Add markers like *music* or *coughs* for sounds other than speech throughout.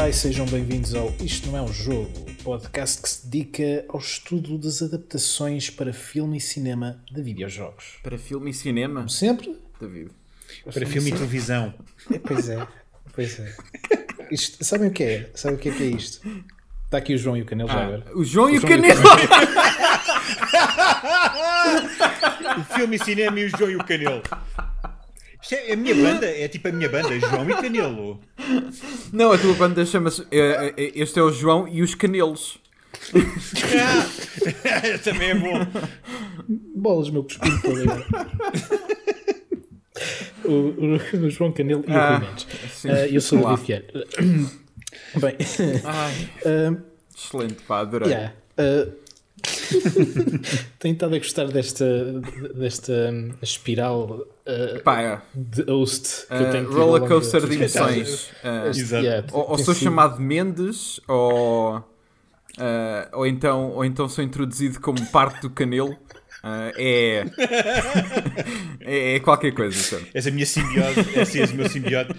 Olá e sejam bem-vindos ao Isto Não É um Jogo, podcast que se dedica ao estudo das adaptações para filme e cinema de videojogos. Para filme e cinema, Como sempre? David. Para filme e televisão. É, *laughs* pois é, pois é. Isto, sabem o que é? Sabem o que é que é isto? Está aqui o João e o Canelo já agora. O João o João e o Canelo. *laughs* O filme e cinema e o João e o Canelo. Isto é a minha banda, é tipo a minha banda, João e Canelo. Não, a tua banda chama-se. eh, eh, Este é o João e os Canelos. Ah, *laughs* também é bom. Bolas, meu cuspido todo agora. O, o- o João Canelo e o Ah, Rui Mendes. sim. Ah, eu sou o Vieira. Bem, Ai, *laughs* ah, excelente, pá, adorei. Yeah. Uh, *laughs* tenho estado a gostar desta, desta hum, espiral uh, Pá, é. de host que eu Eh, tenho roller coaster de emoções. Exato. yeah, ou, ou sou sido- chamado Mendes, ou, eh, ou, então, ou então sou introduzido como parte do Canelo. Eh, é, é. É qualquer coisa, sabe? És a minha simbiose, esse és o meu simbiote.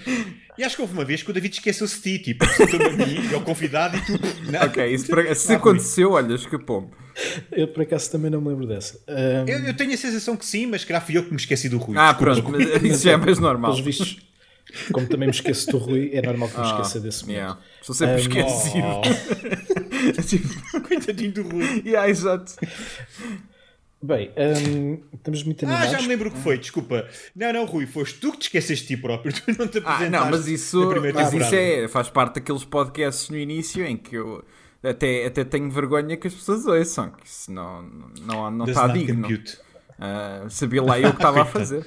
E acho que houve uma vez que o David esqueceu-se de ti, tipo, sentou-me a mim, é o convidado e tu. Não. Ok, isso, para- se Ah, aconteceu, olha, escapou-me. Eu por acaso também não me lembro dessa. Um, Eu, eu tenho a sensação que sim, mas que fui eu que me esqueci do Rui. Ah, Desculpa. pronto, mas isso já é mais normal. pelos vistos, como também me esqueço do Rui, é normal que me esqueça desse momento. Yeah. Estou sempre Um, esquecido. Oh, É *laughs* tipo, coitadinho do Rui. yeah, exato. Bem, um, estamos muito Ah, animados. já me lembro o que foi, desculpa. Não, não, Rui, foste tu que te esqueceste de ti próprio, *laughs* tu não te Ah, apresentaste não, mas isso, mas isso é, faz parte daqueles podcasts no início em que eu até, até tenho vergonha que as pessoas ouçam, que isso não, não, não Does está digno. Ah, sabia lá eu o que estava a *laughs* fazer.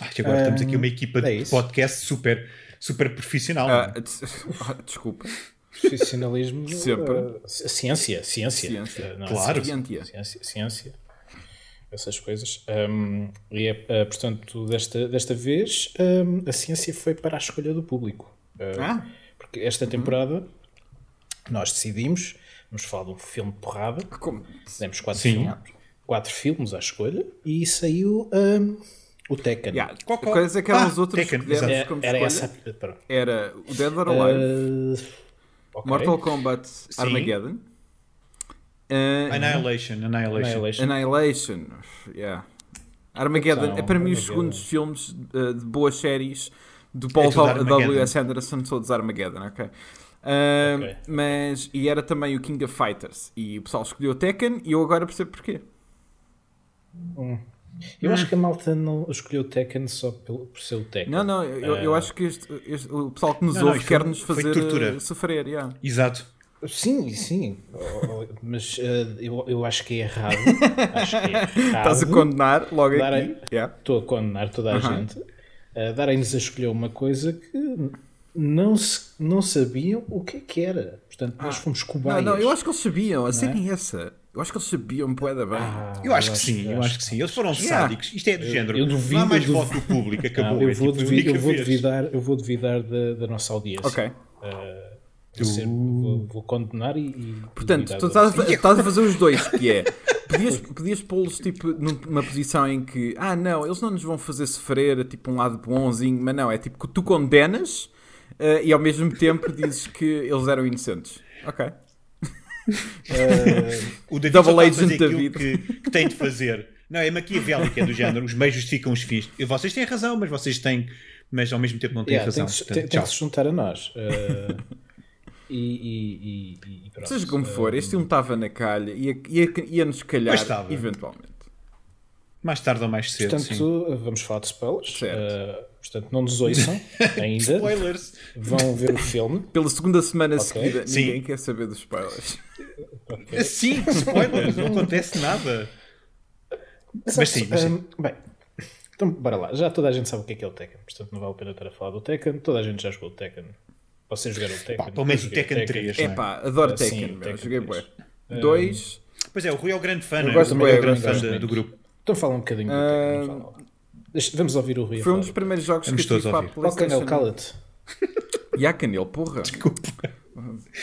Ah, e agora estamos aqui uma equipa é de podcast super, super profissional. Ah, é? des- ah, *laughs* desculpa. Profissionalismo. *laughs* Sempre. uh, ciência, ciência. Ciência. Uh, não, Claro. Ciência. Ciência, ciência. Essas coisas. Um, e é, uh, portanto, desta, desta vez, um, a ciência foi para a escolha do público. Uh, Ah. Porque esta temporada nós decidimos, vamos falar de um filme de porrada, Como? demos quatro, Sim. filmes, quatro filmes à escolha e saiu um, o Tekken. Yeah, Qual- qual? Quais é que eram Ah, os outros Tekken, que demos como era escolha? essa. pronto. Era o Dead or Alive, Uh, ok. Mortal Kombat Armageddon, ah, Annihilation, Annihilation. Annihilation. Annihilation, yeah. Armageddon Então, é para mim os segundos filmes uh, de boas séries do Paul É Armageddon. W.S. Anderson, todos Armageddon, ok? Uh, Ok. Mas, e era também o King of Fighters, e o pessoal escolheu o Tekken, e eu agora percebo porquê. Eu acho que a malta não escolheu o Tekken só pelo, por ser o Tekken. Não, não, eu, eu Ah. acho que este- este- o pessoal que nos Não, não, ouve quer-nos fazer tortura. uh, sofrer, yeah. Exato. Sim, sim. Oh, oh, Mas eh, eu, eu acho que é errado. *laughs* Acho que é errado. Estás a condenar logo Dar aqui. Yeah. Estou a condenar toda a Aham. gente a darem-nos a escolher uma coisa que não, se, não sabiam o que é que era. Portanto, nós fomos Não, cobaias. não, eu acho que eles sabiam, a cena é essa. Eu acho que eles sabiam poeda bem. Ah, Eu acho que sim, eu acho que sim. Eles foram Yeah. sádicos. Isto é do género. eu duvido, Não há mais eu duvido. voto do público, *laughs* acabou. Não, eu, é vou tipo a duvi- única eu, vou duvidar, eu vou duvidar da, da nossa audiência. Ok. Vou, ser- vou- vou condenar e. e Portanto, tu estás a, estás a fazer os dois, que é *laughs* podias, podias pô-los tipo numa posição em que ah não, eles não nos vão fazer sofrer tipo um lado bonzinho, mas não, é tipo que tu condenas eh, e ao mesmo tempo dizes que eles eram inocentes. Ok. O David Double só está a Agent David. que, que tem de fazer. Não, é maquiavélico, é do género. Os meios justificam os fins. E Vocês têm razão, mas vocês têm. Mas ao mesmo tempo não têm Yeah, razão. tem, que, se- Portanto, tem- tem tchau. que se juntar a nós. eh, *laughs* e, e, e, e pronto. Seja como for, este filme estava na calha e ia, ia, ia-nos calhar eventualmente. Mais tarde ou mais cedo. sim. Portanto, vamos falar de spoilers. Certo. Eh, portanto, não nos ouçam *laughs* ainda. Spoilers. Vão ver o filme. Pela segunda semana Ok. seguida, Sim. ninguém quer saber dos spoilers. Sim, spoilers. Não acontece nada. Mas sim, mas sim. Hum, bem, então bora lá. Já toda a gente sabe o que é que é o Tekken. Portanto, não vale a pena estar a falar do Tekken. Toda a gente já jogou o Tekken. Vocês jogaram o Tekken. Pá, pelo menos eu o Tekken 3. É não é? pá, adoro Ah, sim, Tekken, Tekken joguei 3. bué. Dois. Pois é, o Rui é o grande fã, não é? gosto O bué, Rui é o eu grande fã da- do grupo. Então fala um bocadinho do Tekken. fala. Deixa- Vamos ouvir o Rui a Foi um dos primeiros jogos Vamos que eu tive para a ouvir. Oh, Canel, PlayStation. cala-te. E há Canel, porra. Desculpa.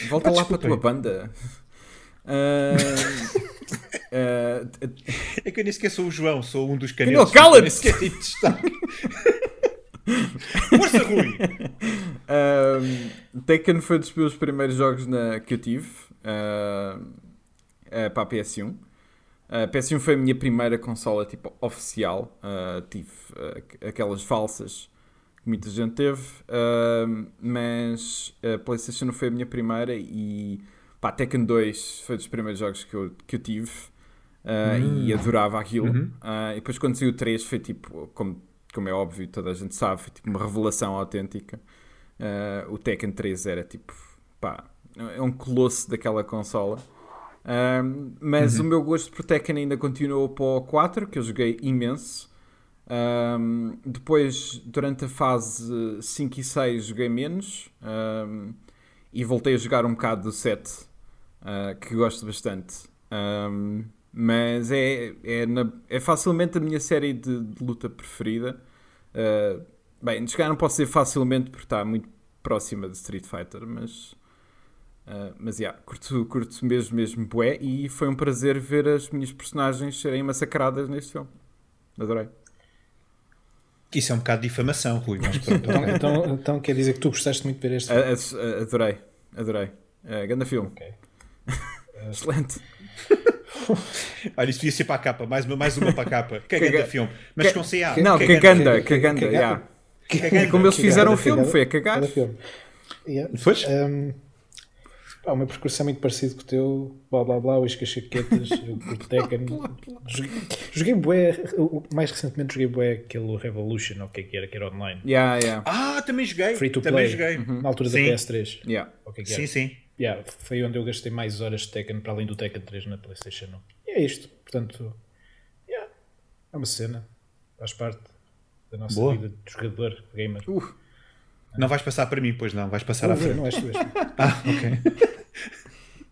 Volta Ah, lá para a tua desculpem. Ah, *laughs* ah, É que eu nem sequer sou o João, sou um dos Canel, canelos. cala-te! Nem destaque. Força, Rui! Um, Tekken foi dos meus primeiros jogos na, que eu tive uh, uh, para a PS1. A PS1 foi a minha primeira consola tipo, oficial. Uh, tive aquelas falsas que muita gente teve, mas a PlayStation foi a minha primeira e pá, Tekken 2 foi dos primeiros jogos que eu, que eu tive hum. e adorava aquilo. Uhum. e depois quando saiu o 3 foi tipo, como, como é óbvio, toda a gente sabe, foi tipo uma revelação autêntica. Uh, o Tekken 3 era tipo, pá, é um colosso daquela consola. Uh, mas uhum. o meu gosto por Tekken ainda continuou para o 4, que eu joguei imenso. Um, depois, durante a fase 5 e 6, joguei menos. Um, e voltei a jogar um bocado do 7, uh, ah, que gosto bastante. Um, mas é, é, na, é, facilmente a minha série de, de luta preferida. Uh, bem, jogar não posso dizer facilmente porque está muito próxima de Street Fighter, mas. Uh, mas, yeah, curto, curto mesmo, mesmo bué e foi um prazer ver as minhas personagens serem massacradas neste filme. Adorei. Isso é um bocado de difamação, Rui. Mas *laughs* então, então, então, quer dizer que tu gostaste muito de ver este filme? adorei, adorei. Uh, grande filme. Okay. *laughs* Excelente. *laughs* Olha, isso devia ser para a capa, mais uma, mais uma para a capa. Caganda Caga... filme. Mas com CA. Não, caganda, caganda, já. Como eles fizeram o filme, foi a cagar. Yeah. Depois? Um, Pá, o meu percurso é muito parecido com o teu, blá blá blá, o Isca Chaquetas, o *laughs* Tekken. Joguei, joguei bué, mais recentemente joguei bué aquele Revolution, ou o que é que era, que era online. Yeah, yeah. Ah, também joguei. Free to também play. joguei. Uhum. Na altura sim. da PS3. Yeah. Okay, é sim, sim. Yeah, foi onde eu gastei mais horas de Tekken para além do Tekken 3 na PlayStation 1. E é isto. Portanto, yeah, é uma cena. Faz parte da nossa Boa. vida de jogador, gamer. Uh. Não vais passar para mim, pois não, vais passar à frente. Não és tu, és *laughs* Ah, ok.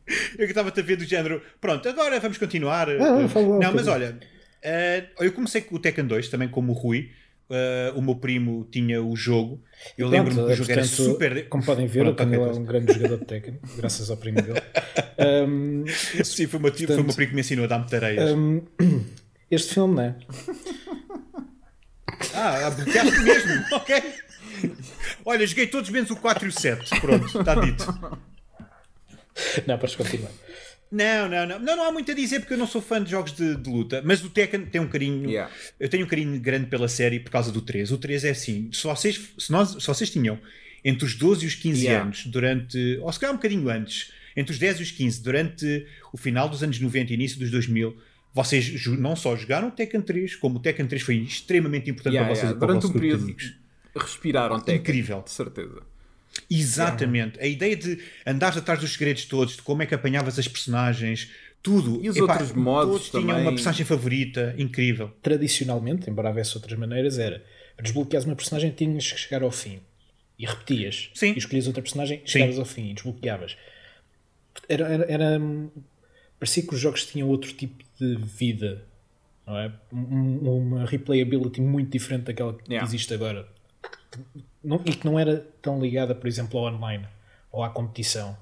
*laughs* eu que estava-te a ver do género. Pronto, agora vamos continuar. Ah, não, não mas olha, uh, eu comecei com o Tekken 2, também como o Rui. Uh, o meu primo tinha o jogo. Eu lembro-me que o jogo era super. Como podem ver, Pronto, o Camilo é um grande jogador de Tekken, graças ao primo dele. *laughs* Um, Sim, foi o meu, portanto, foi o meu primo que me ensinou a dar-me tareias. Um, *coughs* este filme, não é? Ah, bloqueaste mesmo, *laughs* ok. Olha, joguei todos menos o 4 e o 7. Pronto, está dito. Não, para continuar. Não, não, não, não. Não há muito a dizer porque eu não sou fã de jogos de, de luta. Mas o Tekken tem um carinho. Yeah. Eu tenho um carinho grande pela série por causa do 3. O 3 é assim. Se vocês, se nós, se vocês tinham entre os 12 e os 15 yeah. anos, durante. Ou se calhar um bocadinho antes, entre os 10 e os 15, durante o final dos anos 90 e início dos 2000, vocês não só jogaram o Tekken 3, como o Tekken 3 foi extremamente importante yeah, para vocês. Yeah. Durante um período respiraram Tekken. Incrível. De certeza. Exatamente. A ideia de andares atrás dos segredos todos, de como é que apanhavas as personagens, tudo. E os Epá, outros modos todos também. tinham uma personagem favorita, incrível. Tradicionalmente, embora houvesse outras maneiras, era desbloqueares uma personagem tinhas que chegar ao fim. E repetias. Sim. E escolhias outra personagem, chegavas ao fim e desbloqueavas. Era, era, era, Parecia que os jogos tinham outro tipo de vida. Não é? Uma replayability muito diferente daquela que yeah. existe agora não, e que não era tão ligada, por exemplo, ao online ou à competição.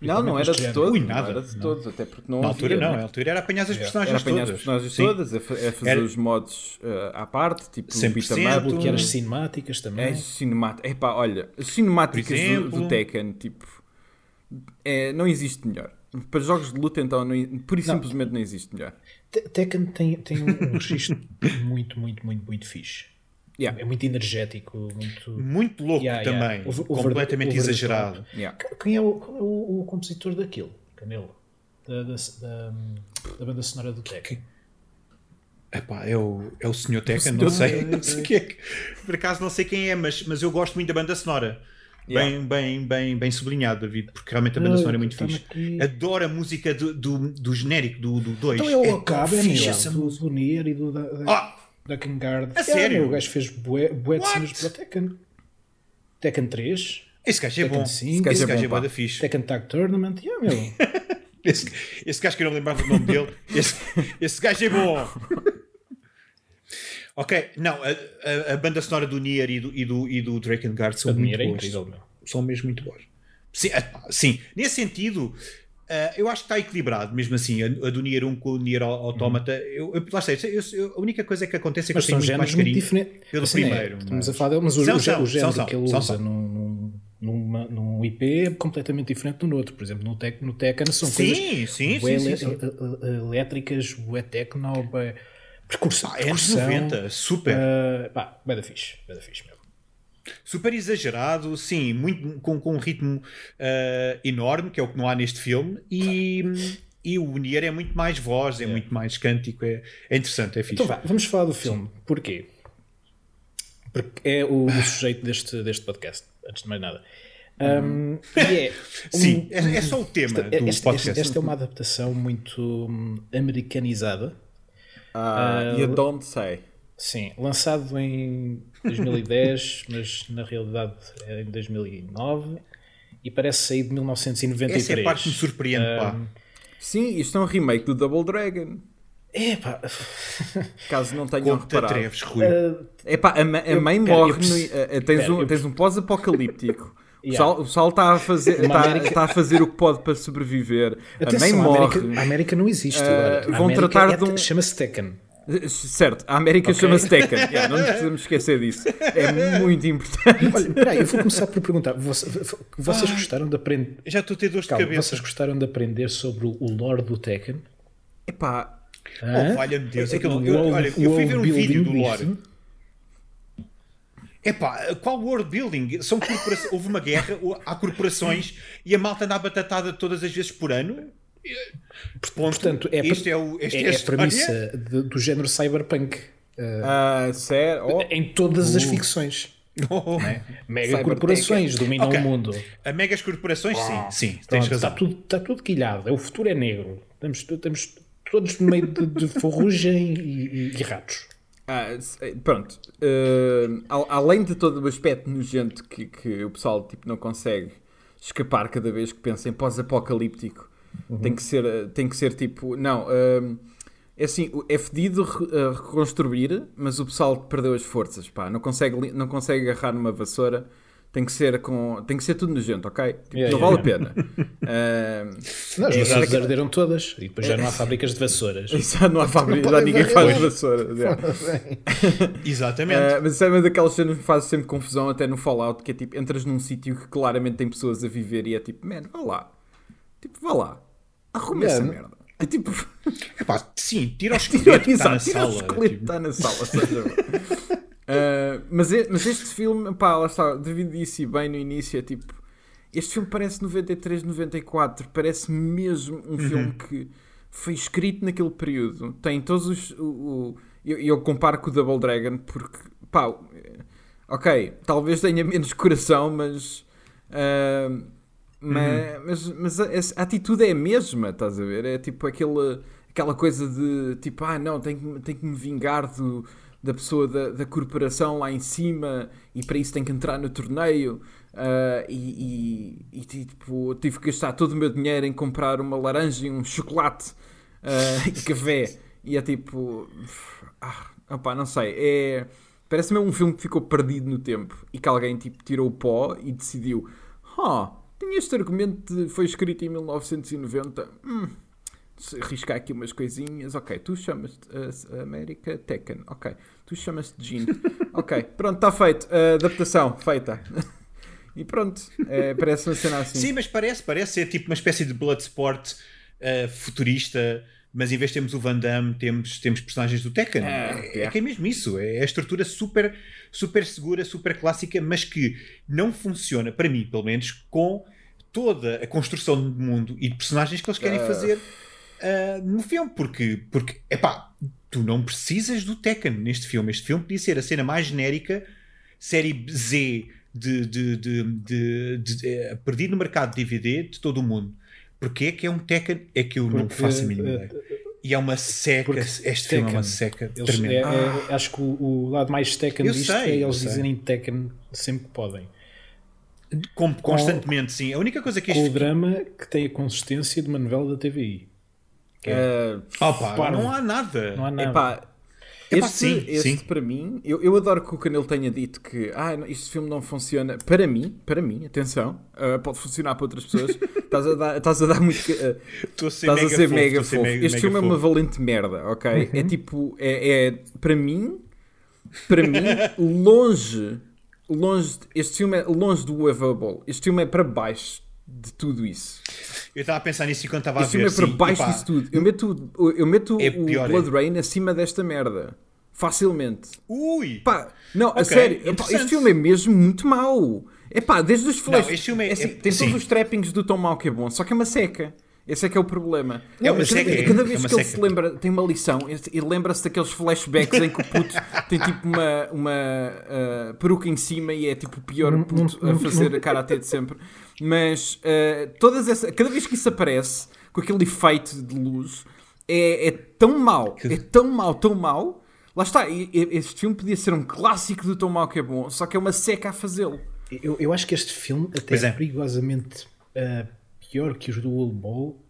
Não, não era, de todo, Ui, nada. não era de todos, até porque não Na altura não, na altura era apanhar as personagens era apanhar todas. as personagens Sim. todas, a, fazer era... os modos uh, à parte, tipo o beat'em que as cinemáticas também. É, cinemática. Epá, olha, as cinemáticas exemplo... do, do, Tekken, tipo, é, não existe melhor. Para jogos de luta, então, não, por isso simplesmente não existe melhor. Tekken tem, tem um registro *laughs* muito, muito, muito, muito fixe. Yeah. É muito energético, muito, muito louco yeah, também, yeah. O, o completamente exagerado. Quem é, o, qual é o, o compositor daquilo, Camilo? Da, da, da, da, banda sonora do Tekken? Epá, é o, é o Sr. Tekken, não sei, *laughs* não sei quem é. Por acaso não sei quem é, mas, mas eu gosto muito da banda sonora. Bem, bem, bem, bem sublinhado, David, porque realmente a banda sonora é muito fixe. Aqui. Adoro a música do, do, do genérico do 2. Então eu é acabo, é fixe, do, do Nier e do. Da, da... Ah! Da Kingard. A sério? O gajo fez bué, bué de cenas para o Tekken. Tekken 3. Esse gajo é Tekken bom. 5, esse gajo, esse gajo é, bom, da fixe. Tekken Tag Tournament. Yeah, meu. *laughs* esse, esse gajo que eu não me lembrava do nome dele. *laughs* Esse, esse gajo é bom. ok, não, a, a, a, banda sonora do Nier e do, e do, e do Drakengard são muito é boas. Incrível, são mesmo muito boas. Sim, sim, nesse sentido, Uh, eu acho que está equilibrado, mesmo assim, a, a do Nier 1 com o Nier Automata. Uhum. Eu, eu, lá sei, eu, eu, a única coisa que acontece é que mas eu tenho muito mais carinho pelo assim, primeiro. É, estamos a falar dele, mas o, são, o, são, o género são, que ele usa não, numa, num IP é completamente diferente do outro. Por exemplo, no, tec, no Tekken são sim, coisas sim, sim, sim, sim. elétricas, bué techno, bué percussão. Ah, anos 90, super. Uh, pá, bué da fixe, bué da fixe mesmo. Super exagerado, sim, muito, com, com um ritmo uh, enorme, que é o que não há neste filme, e, e o Nier é muito mais voz, é, é. muito mais cântico, é, é interessante, é fixe. Então vá, vamos falar do filme. Sim. Porquê? Porque é o, o sujeito deste, deste podcast, antes de mais nada. Um, é um, Sim, é, é, só o tema esta, do esta, podcast. Esta, é uma adaptação muito hum, americanizada. Uh, uh, you don't say. Sim, lançado em 2010, *laughs* mas na realidade é em 2009 e parece sair de 1993. Essa é a parte que me surpreende, um, pá. Sim, isto é um remake do Double Dragon. Epá. Caso não tenham Como reparado. Atreves, Rui? Uh, Epá, a, a mãe eu, morre. no, uh, tens, um, tens um pós-apocalíptico. Yeah. O pessoal está a, fazer, está, América... está a fazer o que pode para sobreviver. Atenção, a mãe morre. A América, a América não existe. Uh, vão tratar é, de um. Chama-se Tekken. Certo, a América okay. chama-se Tekken. Yeah, *laughs* não nos podemos esquecer disso. É muito importante. Olha, peraí, eu vou começar por perguntar: vocês, vocês gostaram de aprender. Já estou a ter dor de cabeça. Vocês gostaram de aprender sobre o lore do Tekken? Epá, Oh, valha-me Deus. É que eu, eu, olha, eu fui ver um vídeo do lore. Epá, qual world building? São Houve uma guerra, há corporações e a malta anda batatada todas as vezes por ano. Portanto, é, este é, o, este é, é a, premissa de, do género cyberpunk. Uh, uh, sério? Oh. Em todas uh. as ficções. Oh. É? Mega corporações dominam okay. o mundo. A megas corporações, sim, sim, tens razão. Está tudo, está tudo quilhado. O futuro é negro. Temos, temos todos no meio de, de ferrugem e, e, ratos. Ah, eh, pronto. Uh, além de todo o aspecto nojento que, que o pessoal tipo, não consegue escapar cada vez que pensa em pós-apocalíptico, uhum. tem, que ser, eh, tem que ser tipo. Não, uh, é assim, é fedido reconstruir, mas o pessoal perdeu as forças, pá, não consegue, não consegue agarrar numa vassoura tem que ser com tem que ser tudo nojento, ok? Tipo, yeah, não yeah. vale a pena. uh, *laughs* não, as vassouras arderam todas e depois já não há fábricas de vassouras. *laughs* já não há fábricas, já ninguém faz vassouras. *laughs* Exatamente. Uh, mas isso é uma daquelas cenas que faz sempre confusão até no Fallout, que é tipo, entras num sítio que claramente tem pessoas a viver e é tipo, man, vá lá. Tipo, vá lá. Arruma yeah. essa merda. É tipo. *laughs* Epá, sim, tira o esqueleto que está na tira sala. o esqueleto que está na sala, seja. Uh, *laughs* mas, mas este filme, pá, lá está, David disse bem no início, é tipo, este filme parece 93, 94, parece mesmo um uhum. filme que foi escrito naquele período. Tem todos os. O, o, eu, eu, comparo com o Double Dragon porque, pá, ok, talvez tenha menos coração, mas. Uh, mas, uhum. mas, mas a, a, atitude é a mesma, estás a ver? É tipo aquele, aquela coisa de tipo, ah, não, tenho, tenho que me vingar do da pessoa da, da corporação lá em cima e para isso tem que entrar no torneio uh, e, e, e, tipo, tive que gastar todo o meu dinheiro em comprar uma laranja e um chocolate uh, *laughs* e café e é tipo ah, opa, não sei é, parece mesmo um filme que ficou perdido no tempo e que alguém tipo, tirou o pó e decidiu ah, tinha este argumento de, foi escrito em 1990 hum, arriscar aqui umas coisinhas. Ok, tu chamas-te uh, América Tekken. Ok, tu chamas-te Jean. *laughs* ok, pronto, está feito. Uh, adaptação feita. *laughs* e pronto, é, parece uma cena assim. Sim, mas parece, parece ser tipo uma espécie de Bloodsport uh, futurista. Mas em vez de termos o Van Damme, temos, temos personagens do Tekken. É, é, é que é mesmo isso. É a estrutura super, super segura, super clássica, mas que não funciona, para mim, pelo menos, com toda a construção do mundo e de personagens que eles querem fazer uh, no filme, porque, porque epá, tu não precisas do Tekken neste filme. Este filme podia ser a cena mais genérica, série Z de, de, de, de, uh, perdido no mercado de DVD de todo o mundo. Porquê é que é um Tekken? É que eu porque, não faço a mínima eh, ideia. E é uma seca, este Tekken, filme é uma seca tremenda. É, é, ah. acho que o, o, lado mais Tekken eu disto sei, é eles dizerem Tekken sempre que podem. Com, constantemente, sim. A única coisa que isto... Com o drama que tem a consistência de uma novela da TVI. Uh, Opa, não há nada. Não há nada. Epá, este, sim, este sim. para mim, eu, eu adoro que o Canelo tenha dito que ah, este filme não funciona para mim, para mim, atenção, uh, pode funcionar para outras pessoas. *laughs* estás, a dar, estás a dar muito. Uh, estás a ser fofo, mega fofo. Mega, este mega filme fofo. é uma valente merda, ok? Uhum. É tipo, é, é para mim, para mim, *laughs* longe, longe, este filme é longe do Lovable. Este filme é para baixo de tudo isso. Eu estava a pensar nisso enquanto estava a ver. É para sim, baixo disso tudo. Eu meto, eu meto É o pior, Blood é. Rain acima desta merda. Facilmente. Ui! Pá, não, a Ok, sério, epá, este filme é mesmo muito mau. É pá, desde os flash. Não, este filme é- assim, é- tem sim. todos os trappings do tão mau que é bom, só que é uma seca. Esse é que é o problema. É uma cada, seca, vez- é- cada é vez uma que ele seca. se lembra, tem uma lição, e lembra-se daqueles flashbacks em que o puto tem tipo uma, uma ah, peruca em cima e é tipo o pior puto a fazer a karate de sempre. Mas ah, todas essa, cada vez que isso aparece, com aquele efeito de luz, é, é tão mau, é tão mau, tão mau. Lá está, e- e- este filme podia ser um clássico do tão mau que é bom, só que é uma seca a fazê-lo. Eu, eu acho que este filme até é. é. perigosamente ah, pior que os do Will Ball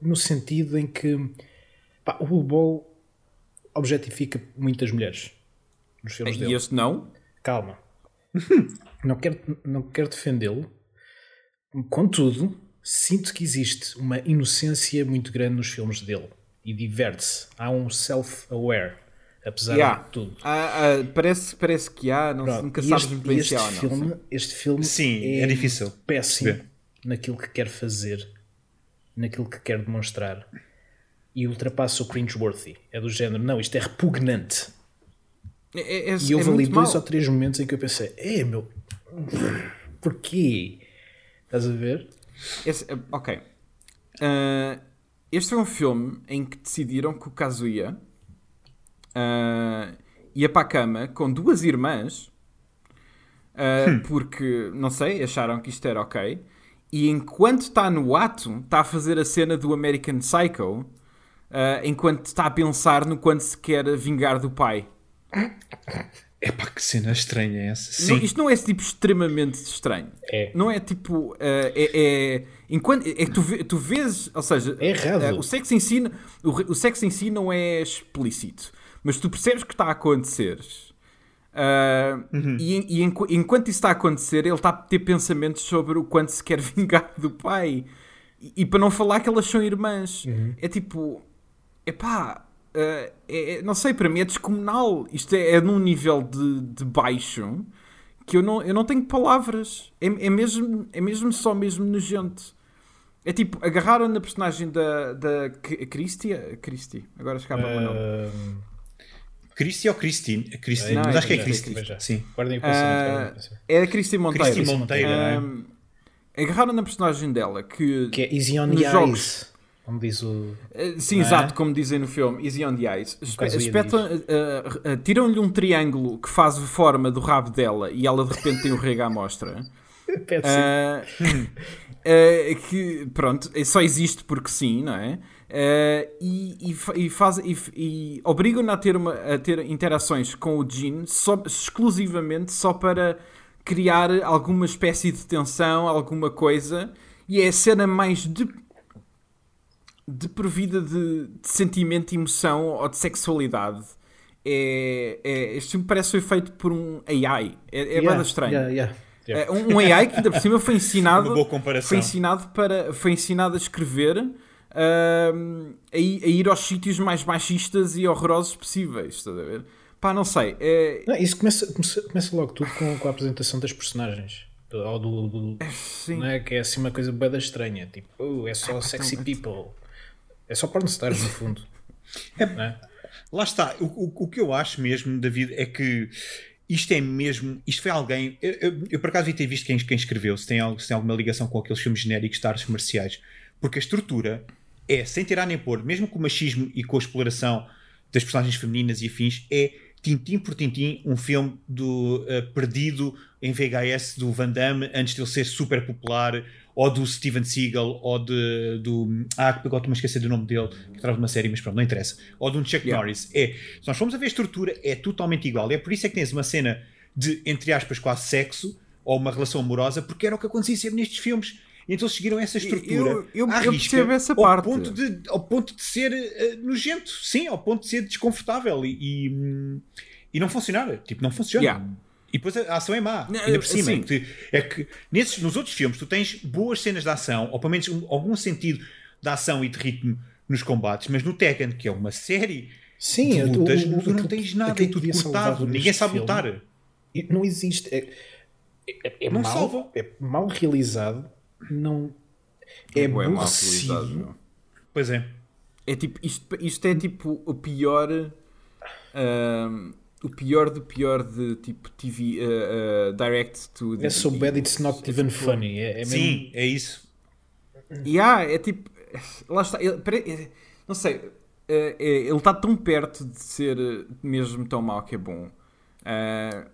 no sentido em que pá, o Will Ball objetifica muitas mulheres nos filmes E dele. este não. Calma. *laughs* não quero, não quero defendê-lo. Contudo, sinto que existe uma inocência muito grande nos filmes dele. E diverte-se. Há um self-aware. Apesar Yeah. de tudo. Ah, ah, parece, parece que há, não, Pronto, nunca sabes este, muito bem este se há ou não. filme, este filme Sim, é difícil péssimo perceber. naquilo que quer fazer, naquilo que quer demonstrar e ultrapassa o cringeworthy. É do género, não, isto é repugnante. É, é, é, E houve é ali dois mau. ou três momentos em que eu pensei, é meu, porquê? Estás a ver? Esse- ah, ok. Ah, este foi um filme em que decidiram que o Kazuya ah, ia para a cama com duas irmãs ah, porque, não sei, acharam que isto era ok. E enquanto está no ato, está a fazer a cena do American Psycho, enquanto está a pensar no quanto se quer vingar do pai. *laughs* Epá, que cena estranha é essa? Não, Sim. isto não é tipo extremamente estranho. É. Não é tipo. eh, é, é- enquanto, é que tu, vê- tu vês. Ou seja, É errado. eh, o, sexo em si, o, o sexo em si não é explícito. Mas tu percebes que está a acontecer. Ah, E, e enqu- enquanto isso está a acontecer, ele está a ter pensamentos sobre o quanto se quer *laughs* vingar do pai. E, e para não falar que elas são irmãs. É tipo. Epá. eh, é, é- não sei, para mim é descomunal. Isto é, é num nível de, de baixo que eu não, eu não tenho palavras. É, é, mesmo, é mesmo só mesmo nojento. É tipo, agarraram na personagem da, da Christie, Christie, agora escapa o nome. Ah, Christie ou Christine? Christine, Não, mas é acho que é Christie, Christie. Sim. Guardem o pensamento. pensamento. é a Christie Monteiro. Christie Monteiro, não é? Agarraram na personagem dela que, Que é Easy on nos the jogos- Eyes. Como diz o. Eh, Sim, Não é? exato, como dizem no filme, Easy on the Eyes. Eh, eh, Tiram-lhe um triângulo que faz a forma do rabo dela e ela de repente tem o rego à mostra. *laughs* Ah, que pronto, só existe porque sim, não é? Ah, e, e, e, faz, e, e obrigam-na a ter, uma, a ter interações com o Jean só, exclusivamente só para criar alguma espécie de tensão, alguma coisa, e é a cena mais de, desprovida de, de sentimento, emoção ou de sexualidade. É, é, este filme parece ser feito por um AI. É, é Yeah, estranho. yeah, yeah, yeah. É, um, um AI que ainda por cima foi ensinado, Uma boa comparação. foi ensinado para, foi ensinado a escrever, ahm, a, ir, a ir aos sítios mais machistas e horrorosos possíveis. Estás a ver? Pá, não sei. É, Não, isso começa, começa, começa logo tudo com, com a apresentação das personagens. Do, ou do, do- sim. não é? Que é assim uma coisa bem estranha. Tipo, oh, é só sexy people. É só pornstars no fundo. *laughs* É- é? Lá está. O, o, o que eu acho mesmo, David, é que isto é mesmo. Isto foi alguém. Eu, eu, eu por acaso vi ter visto quem, quem escreveu, se tem, algo, se tem alguma ligação com aqueles filmes genéricos de artes marciais. Porque a estrutura é, sem tirar nem pôr, mesmo com o machismo e com a exploração das personagens femininas e afins, é tintim por tintim um filme do eh, perdido em VHS do Van Damme antes de ele ser super popular, ou do Steven Seagal, ou de, do. Ah, agora estou-me a esquecer do nome dele, que trava de uma série, mas pronto, não interessa. Ou de um Chuck Yeah. Norris. É, se nós formos a ver a estrutura, é totalmente igual. E é por isso é que tens uma cena de, entre aspas, quase sexo, ou uma relação amorosa, porque era o que acontecia sempre nestes filmes. E então eles seguiram essa estrutura. Eu- eu- eu percebo essa ao parte. Ponto de, ao ponto de ser eh, nojento, sim, ao ponto de ser desconfortável e, e, hum, e não funcionar. Tipo, não funciona. Yeah. E depois a ação é má. Não, ainda por cima. sim. É que, é que nesses, nos outros filmes tu tens boas cenas de ação, ou pelo menos um- algum sentido de ação e de ritmo nos combates, mas no Tekken, que é uma série Sim, de o- lutas, o- o- tu não tens nada, é tudo cortado, ninguém sabe filme. lutar. não existe. É, é, é não mal, salva. É mal realizado. Não. É, é mal realizado. Pois é. É tipo, isto, isto é tipo o pior. Uh, o pior do pior de tipo TV uh, uh, direct to É so bad it's not even tipo, funny. É, é Sim, mesmo... é isso. Yeah, é tipo. Lá está. Ele, não sei. É, ele está tão perto de ser mesmo tão mau que é bom. Uh,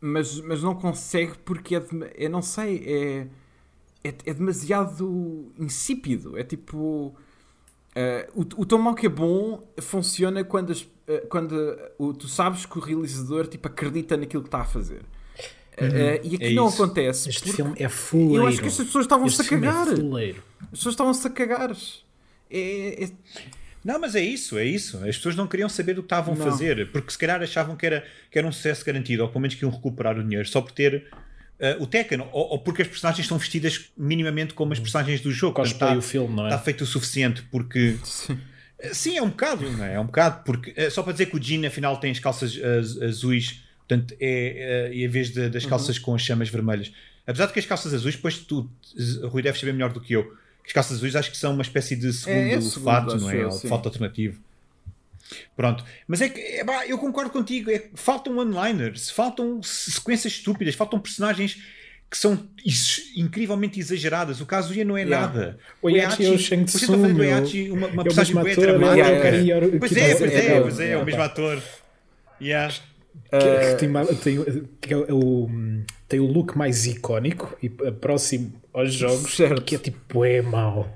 mas, mas não consegue porque é, de, é não sei, é, é, é, demasiado insípido. É tipo. Uh, o, o tão mau que é bom funciona quando, as, quando uh, tu sabes que o realizador tipo, acredita naquilo que está a fazer. Uhum. e aqui é não isso. acontece. Este filme é fuleiro. Eu acho que as pessoas estavam-se a cagar. É as pessoas estavam-se a cagar. É, é, não, mas é isso, é isso. As pessoas não queriam saber do que estavam a fazer, porque se calhar achavam que era, que era um sucesso garantido, ou pelo menos que iam recuperar o dinheiro, só por ter uh, o Tekken, ou, ou, porque as personagens estão vestidas minimamente como as uhum. personagens do jogo. Cosplay tá, o filme, não é? Está feito o suficiente, porque... Sim. Eh, sim, é um bocado, não é? É um bocado, porque uh, só para dizer que o Jean afinal tem as calças azuis, portanto, é, uh, em vez de, das uhum. calças uhum. com as chamas vermelhas. Apesar de que as calças azuis, depois tu, Rui, deves saber melhor do que eu as calças azuis acho que são uma espécie de segundo, é, é segundo fato, não é? Sim. Fato alternativo. Pronto, mas é que é, bah, eu concordo contigo. É, faltam one-liners, faltam sequências estúpidas, faltam personagens que são incrivelmente exageradas. O caso não é yeah. nada. O Yachi é o Shang Tsung. O Yachi, uma, uma é personagem bem dramática. Yeah, yeah. Pois é, pois é, pois é, é o mesmo ator. Yeah. Que, que tem, tem, que é o, tem o look mais icónico e próximo aos jogos, certo. que é tipo, é mau.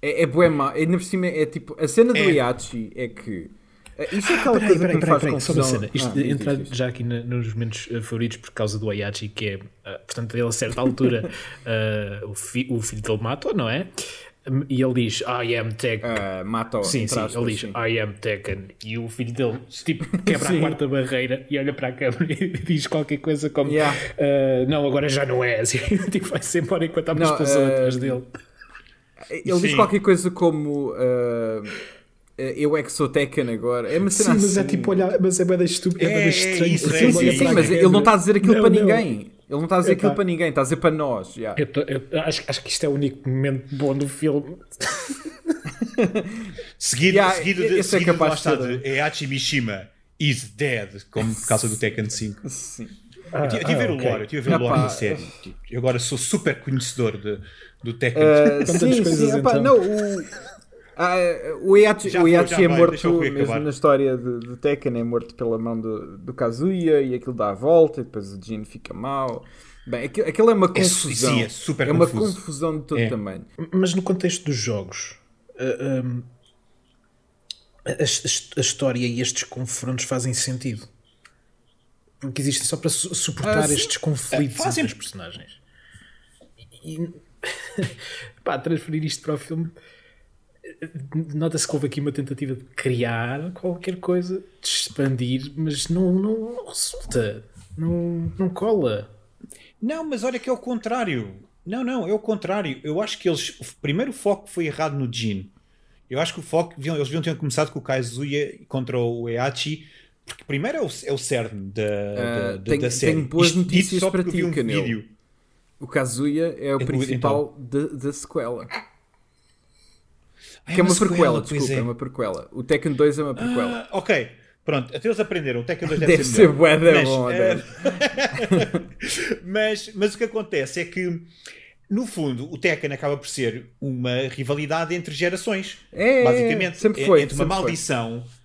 É, é bué mau. Ainda por cima é tipo, a cena do é. Iachi é que. Eh, isso é aquela ah, peraí, coisa peraí, que peraí, peraí, só uma cena. Isto ah, entra diz, diz. já aqui nos momentos uh, favoritos por causa do Ayachi, que é, uh, portanto, ele a certa altura uh, *laughs* o, fi, o filho dele matou, não é? E ele diz I am Tekken. Uh, mata Sim, sim, ele diz sim. I am Tekken. E o filho dele tipo, *laughs* quebra a quarta barreira e olha para a câmera e *laughs* diz qualquer coisa como yeah. uh, Não, agora já não é. Assim, tipo, vai-se embora enquanto há uma explosão uh, atrás dele. Ele sim. diz qualquer coisa como. Uh, eu é que sou Tekken agora. É uma cena Sim, mas é assim. tipo olhar, mas é bem estúpido, é, é, é estranho. Isso, é, sim, sim, mas ele não está a dizer aquilo não, para não. ninguém. Ele não está a dizer aquilo para ninguém, está a dizer para nós. Yeah. Eu tô, eu acho, acho que isto é o único momento bom do filme. *laughs* seguido, yeah, seguido, de, esse é seguido é capaz de, de Eachi Mishima is dead, como por causa do Tekken 5. Sim. Ah, eu tive a ver ah, o okay. lore, eu tive a ver o lore na série. Eu agora sou super conhecedor de, do Tekken. Uh, sim, sim, então. não, o, ah, o Iachi, o Iachi é morto mesmo na história de, de, Tekken, é morto pela mão do, do Kazuya e aquilo dá a volta e depois o Jin fica mal. Bem, aquilo, aquilo é uma confusão. É, sim, é, super é uma confusão de todo é. tamanho. Mas no contexto dos jogos, a, ah, um, a, a, história e estes confrontos fazem sentido. Porque existem só para su suportar ah, estes conflitos fazem... entre os personagens. E, *laughs* pá, transferir isto para o filme nota-se que houve aqui uma tentativa de criar qualquer coisa, de expandir, mas não, não, não resulta, não, não cola. Não, mas olha que é o contrário. Não, não, é o contrário. Eu acho que eles. O primeiro foco foi errado no Jin. Eu acho que o foco. Eles deviam ter começado com o Kaizuya contra o Eachi, porque primeiro é o, é o cerne da, uh, da, tenho, da série. Tenho boas notícias para ti, um vídeo. O Kazuya é o então, principal então, da sequela. Ah, que é, uma, prequela, desculpa, é. é. uma prequela. O Tekken 2 é uma prequela. Ah, ok, pronto, até eles aprenderam. O Tekken 2 deve, deve ser, ser bué mas, bom, uh... *laughs* mas, mas o que acontece é que no fundo, o Tekken acaba por ser uma rivalidade entre gerações. É, basicamente, sempre foi. Entre uma maldição. Foi.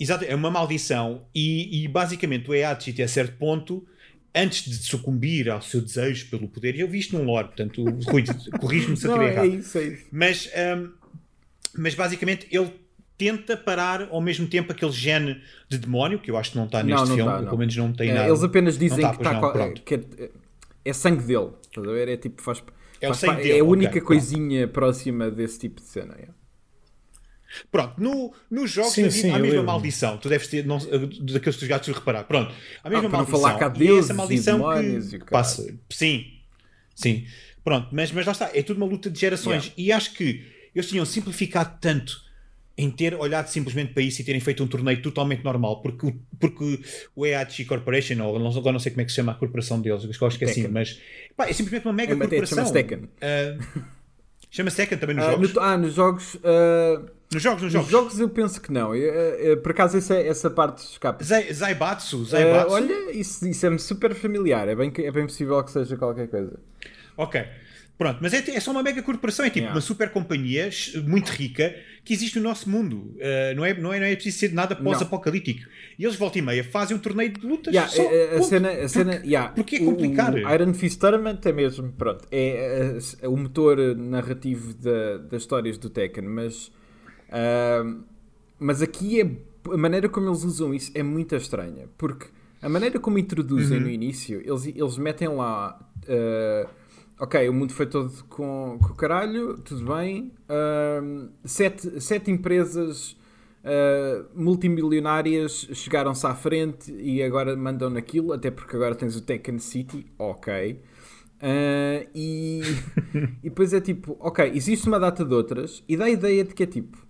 Exato, é uma maldição. E, e basicamente o Eachi, a certo ponto, antes de sucumbir ao seu desejo pelo poder, eu vi isto num lore, portanto, corrijo-me se eu estiver é errado. É isso, é isso. Mas um, mas basicamente ele tenta parar ao mesmo tempo aquele gene de demónio, que eu acho que não está neste não, não filme, tá, pelo menos não tem é, nada. Eles apenas dizem tá, que, está, não, que é, é, sangue dele, estás a ver? É tipo, faz, é, faz, faz, dele, é a única okay, coisinha pronto. próxima desse tipo de cena. É. Pronto, no, nos jogos sim, sim, há a mesma maldição. Tu deves ter, não, daqueles dos gatos reparar. Pronto, a mesma ah, maldição. Falar cá Deus, e essa maldição que passa. Sim, sim. Pronto, mas, mas lá está, é tudo uma luta de gerações. Yeah. E acho que eles tinham simplificado tanto em ter olhado simplesmente para isso e terem feito um torneio totalmente normal, porque, porque o EATG Corporation, ou não, agora não sei como é que se chama a corporação deles, acho que é assim, mas pá, é simplesmente uma mega é, corporação. Chama-se Tekken. Uh, chama-se Tekken também nos uh, jogos? No, ah, nos jogos. Uh... Nos jogos, nos, nos jogos. jogos eu penso que não. Eu, eu, por acaso essa, essa parte escapa. Zaibatsu, Zaibatsu. Uh, olha, isso, isso é-me super familiar. É bem, é bem possível que seja qualquer coisa. Ok. Pronto, mas é, é só uma mega corporação, é tipo yeah. uma super companhia muito rica que existe no nosso mundo. Uh, não, é, não, é, não é preciso ser nada pós-apocalíptico. E eles, volta e meia, fazem um torneio de lutas. Yeah, só, a, a cena, a cena, porque, yeah, porque é complicar. O, o Iron Fist Tournament é mesmo, pronto, é, é, é o motor narrativo da, das histórias do Tekken, mas, uh, mas aqui é a maneira como eles usam isso é muito estranha, porque a maneira como introduzem uhum. no início, eles, eles metem lá. Uh, ok, o mundo foi todo com, com o caralho, tudo bem. Uh, sete, sete empresas uh, multimilionárias chegaram-se à frente e agora mandam naquilo, até porque agora tens o Tekken City, ok. Uh, e, *laughs* e depois é tipo, ok, existe uma data de outras e dá a ideia de que é tipo,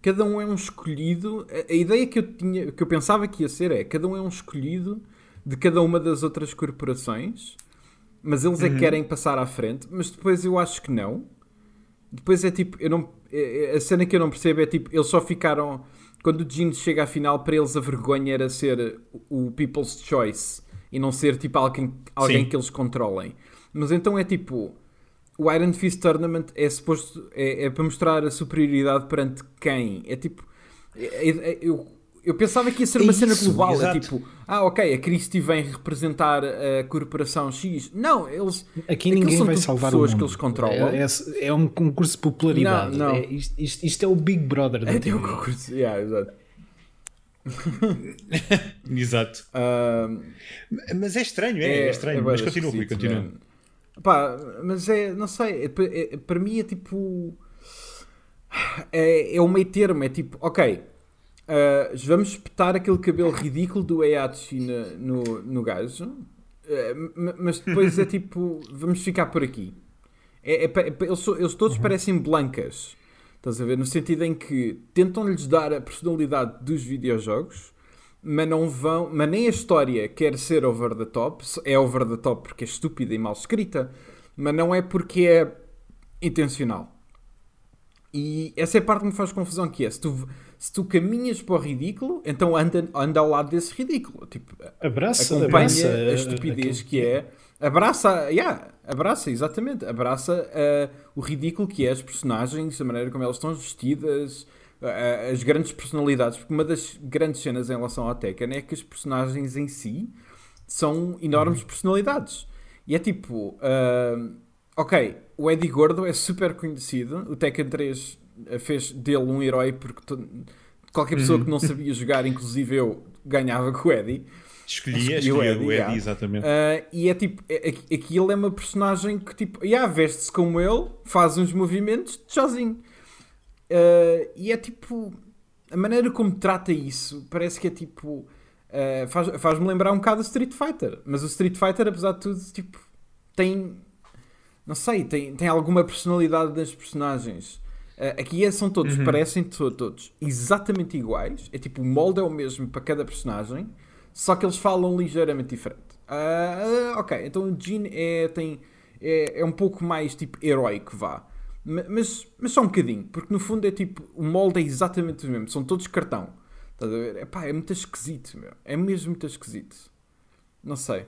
cada um é um escolhido. A, a ideia que eu, tinha, que eu pensava que ia ser é cada um é um escolhido de cada uma das outras corporações mas eles é que uhum. querem passar à frente, mas depois eu acho que não. Depois é tipo, eu não, é, é, a cena que eu não percebo é tipo, eles só ficaram. Quando o Gene chega à final, para eles a vergonha era ser o People's Choice e não ser tipo alguém, alguém que eles controlem. Mas então é tipo, o Iron Fist Tournament é suposto, é, é para mostrar a superioridade perante quem? É tipo, é, é, eu eu pensava que ia ser uma cena global, é exato. é tipo, ah, ok, a Christie vem representar a corporação X. Não, eles. Aqui ninguém vai salvar pessoas que eles controlam. É, é, é, um concurso de popularidade. Não, não. É, isto, isto, isto, é o Big Brother da é, um concurso, yeah, exato. *laughs* exato. Uh, mas é estranho, é, é, é estranho. mas continua, Rui, continua. Pá, mas é, não sei, é, para mim é tipo. É, é o meio termo, é tipo, ok Uh, vamos espetar aquele cabelo ridículo do Eiachi no, no, no gajo, uh, mas depois é *laughs* tipo, vamos ficar por aqui. É, é, é eles, eles, todos uhum. parecem blancas, estás a ver? No sentido em que tentam-lhes dar a personalidade dos videojogos, mas não vão, mas nem a história quer ser over the top, é over the top porque é estúpida e mal escrita, mas não é porque é intencional. E essa é a parte que me faz confusão que é, se tu se tu caminhas para o ridículo, então anda, anda ao lado desse ridículo. Tipo, abraça, acompanha abraça, a estupidez que é. Abraça, yeah, abraça, exatamente. Abraça uh, o ridículo que é as personagens, a maneira como elas estão vestidas, uh, as grandes personalidades. Porque uma das grandes cenas em relação ao Tekken é que as personagens em si são enormes uhum. personalidades. E é tipo, uh, ok, o Eddie Gordo é super conhecido, o Tekken 3 fez dele um herói porque qualquer pessoa uhum. que não sabia jogar, inclusive eu, ganhava com o Eddie. Escolhia, escolhia o Eddie, o Eddie exatamente. Uh, e é tipo, é, aquilo é uma personagem que tipo, yeah, veste-se como ele, faz uns movimentos sozinho. Uh, e é tipo, a maneira como trata isso parece que é tipo, uh, faz-me faz lembrar um bocado o Street Fighter. Mas o Street Fighter, apesar de tudo, tipo, tem, não sei, tem, tem alguma personalidade das personagens. Uh, aqui é, são todos, uhum. parecem todos exatamente iguais. É tipo, o molde é o mesmo para cada personagem, só que eles falam ligeiramente diferente. Uh, ok, então o Jean é, tem, é, é um pouco mais tipo heróico, vá. Mas, mas só um bocadinho, porque no fundo é tipo, o molde é exatamente o mesmo, são todos cartão. Estás a ver? Epá, é muito esquisito, meu. É mesmo muito esquisito. Não sei.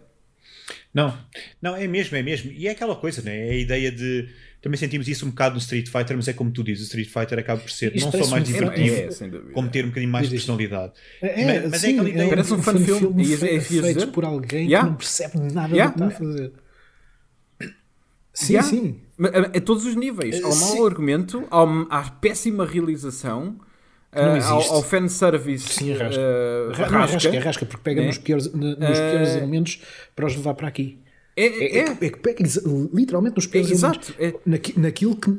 Não, não, é mesmo, é mesmo. E é aquela coisa, né? É a ideia de também sentimos isso um bocado no Street Fighter, mas é como tu dizes, o Street Fighter acaba por ser Isto não só mais divertido, é, é, como ter um bocadinho mais de personalidade. É, mas, mas sim, é aquela ideia. Parece um fan filme, filme é, feito por alguém yeah. que não percebe nada yeah. do que está a fazer. Sim, yeah. sim. A, a, todos os níveis. Ao mau argumento, ao, à péssima realização. Uh, ao, ao fanservice Sim, arrasca. Uh, arrasca. arrasca, arrasca, porque pega é. nos, piores, nos piores uh, elementos para os levar para aqui. É, é, é, é, que pega literalmente nos pesos. Exato. É. Naqui, naquilo que.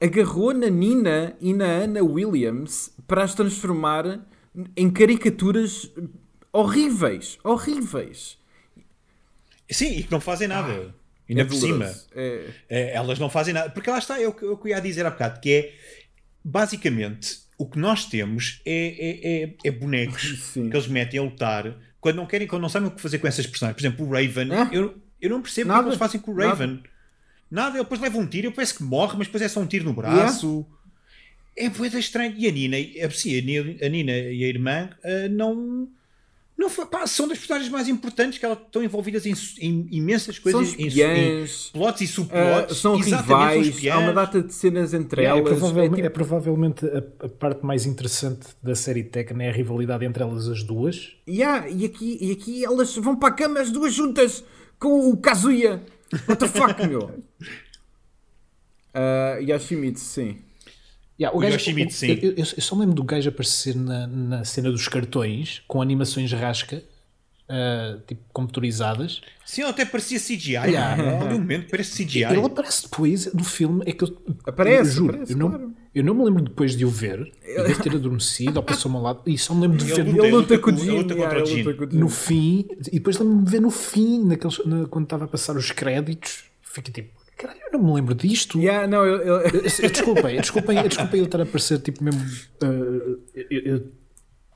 Agarrou na Nina e na Anna Williams para as transformar em caricaturas horríveis. Horríveis. Sim, e que não fazem nada. Ah, Ainda é por cima. É. é... elas não fazem nada. Porque lá está, é o que eu ia dizer há bocado, que é basicamente o que nós temos é, é, é, é bonecos *laughs* que eles metem a lutar quando não querem, quando não sabem o que fazer com essas personagens. Por exemplo, o Raven, eu, eu não percebo o que eles fazem com o Raven. Nada. Nada, ele depois leva um tiro, eu parece que morre, mas depois é só um tiro no braço. Yeah. É coisa estranha. E a Nina, sim, a Nina e a irmã uh, não não foi, pá, são das personagens mais importantes que elas estão envolvidas em, em imensas coisas, são espiãs, em, plots e subplots. Uh, são rivais, são há uma data de cenas entre é elas. É provavelmente, é, tipo... é provavelmente a, a, parte mais interessante da série Tekken é a rivalidade entre elas as duas. Yeah, e, aqui, e aqui elas vão para a cama as duas juntas com o Kazuya. What the fuck, meu? *laughs* Uh, Yoshimitsu, sim. Yeah, o, o gajo, Yoshimitsu, sim. Eu, eu, eu, só lembro do gajo aparecer na, na cena dos cartões com animações rasca, uh, tipo computarizadas. Sim, até parecia CGI. Yeah. No momento parece CGI. Ele aparece depois no filme. É que eu, aparece, eu juro, aparece, eu, não, claro. eu não me lembro depois de o ver, de ter adormecido ou passou-me ao lado, e só me lembro de ver ele, luta com o no fim, e depois lembro-me de ver no fim, naqueles, na, quando estava a passar os créditos, fica tipo eu não me lembro disto. Yeah, não, eu, eu... desculpem, desculpem, desculpem eu estar a parecer tipo mesmo. Uh, eu, eu,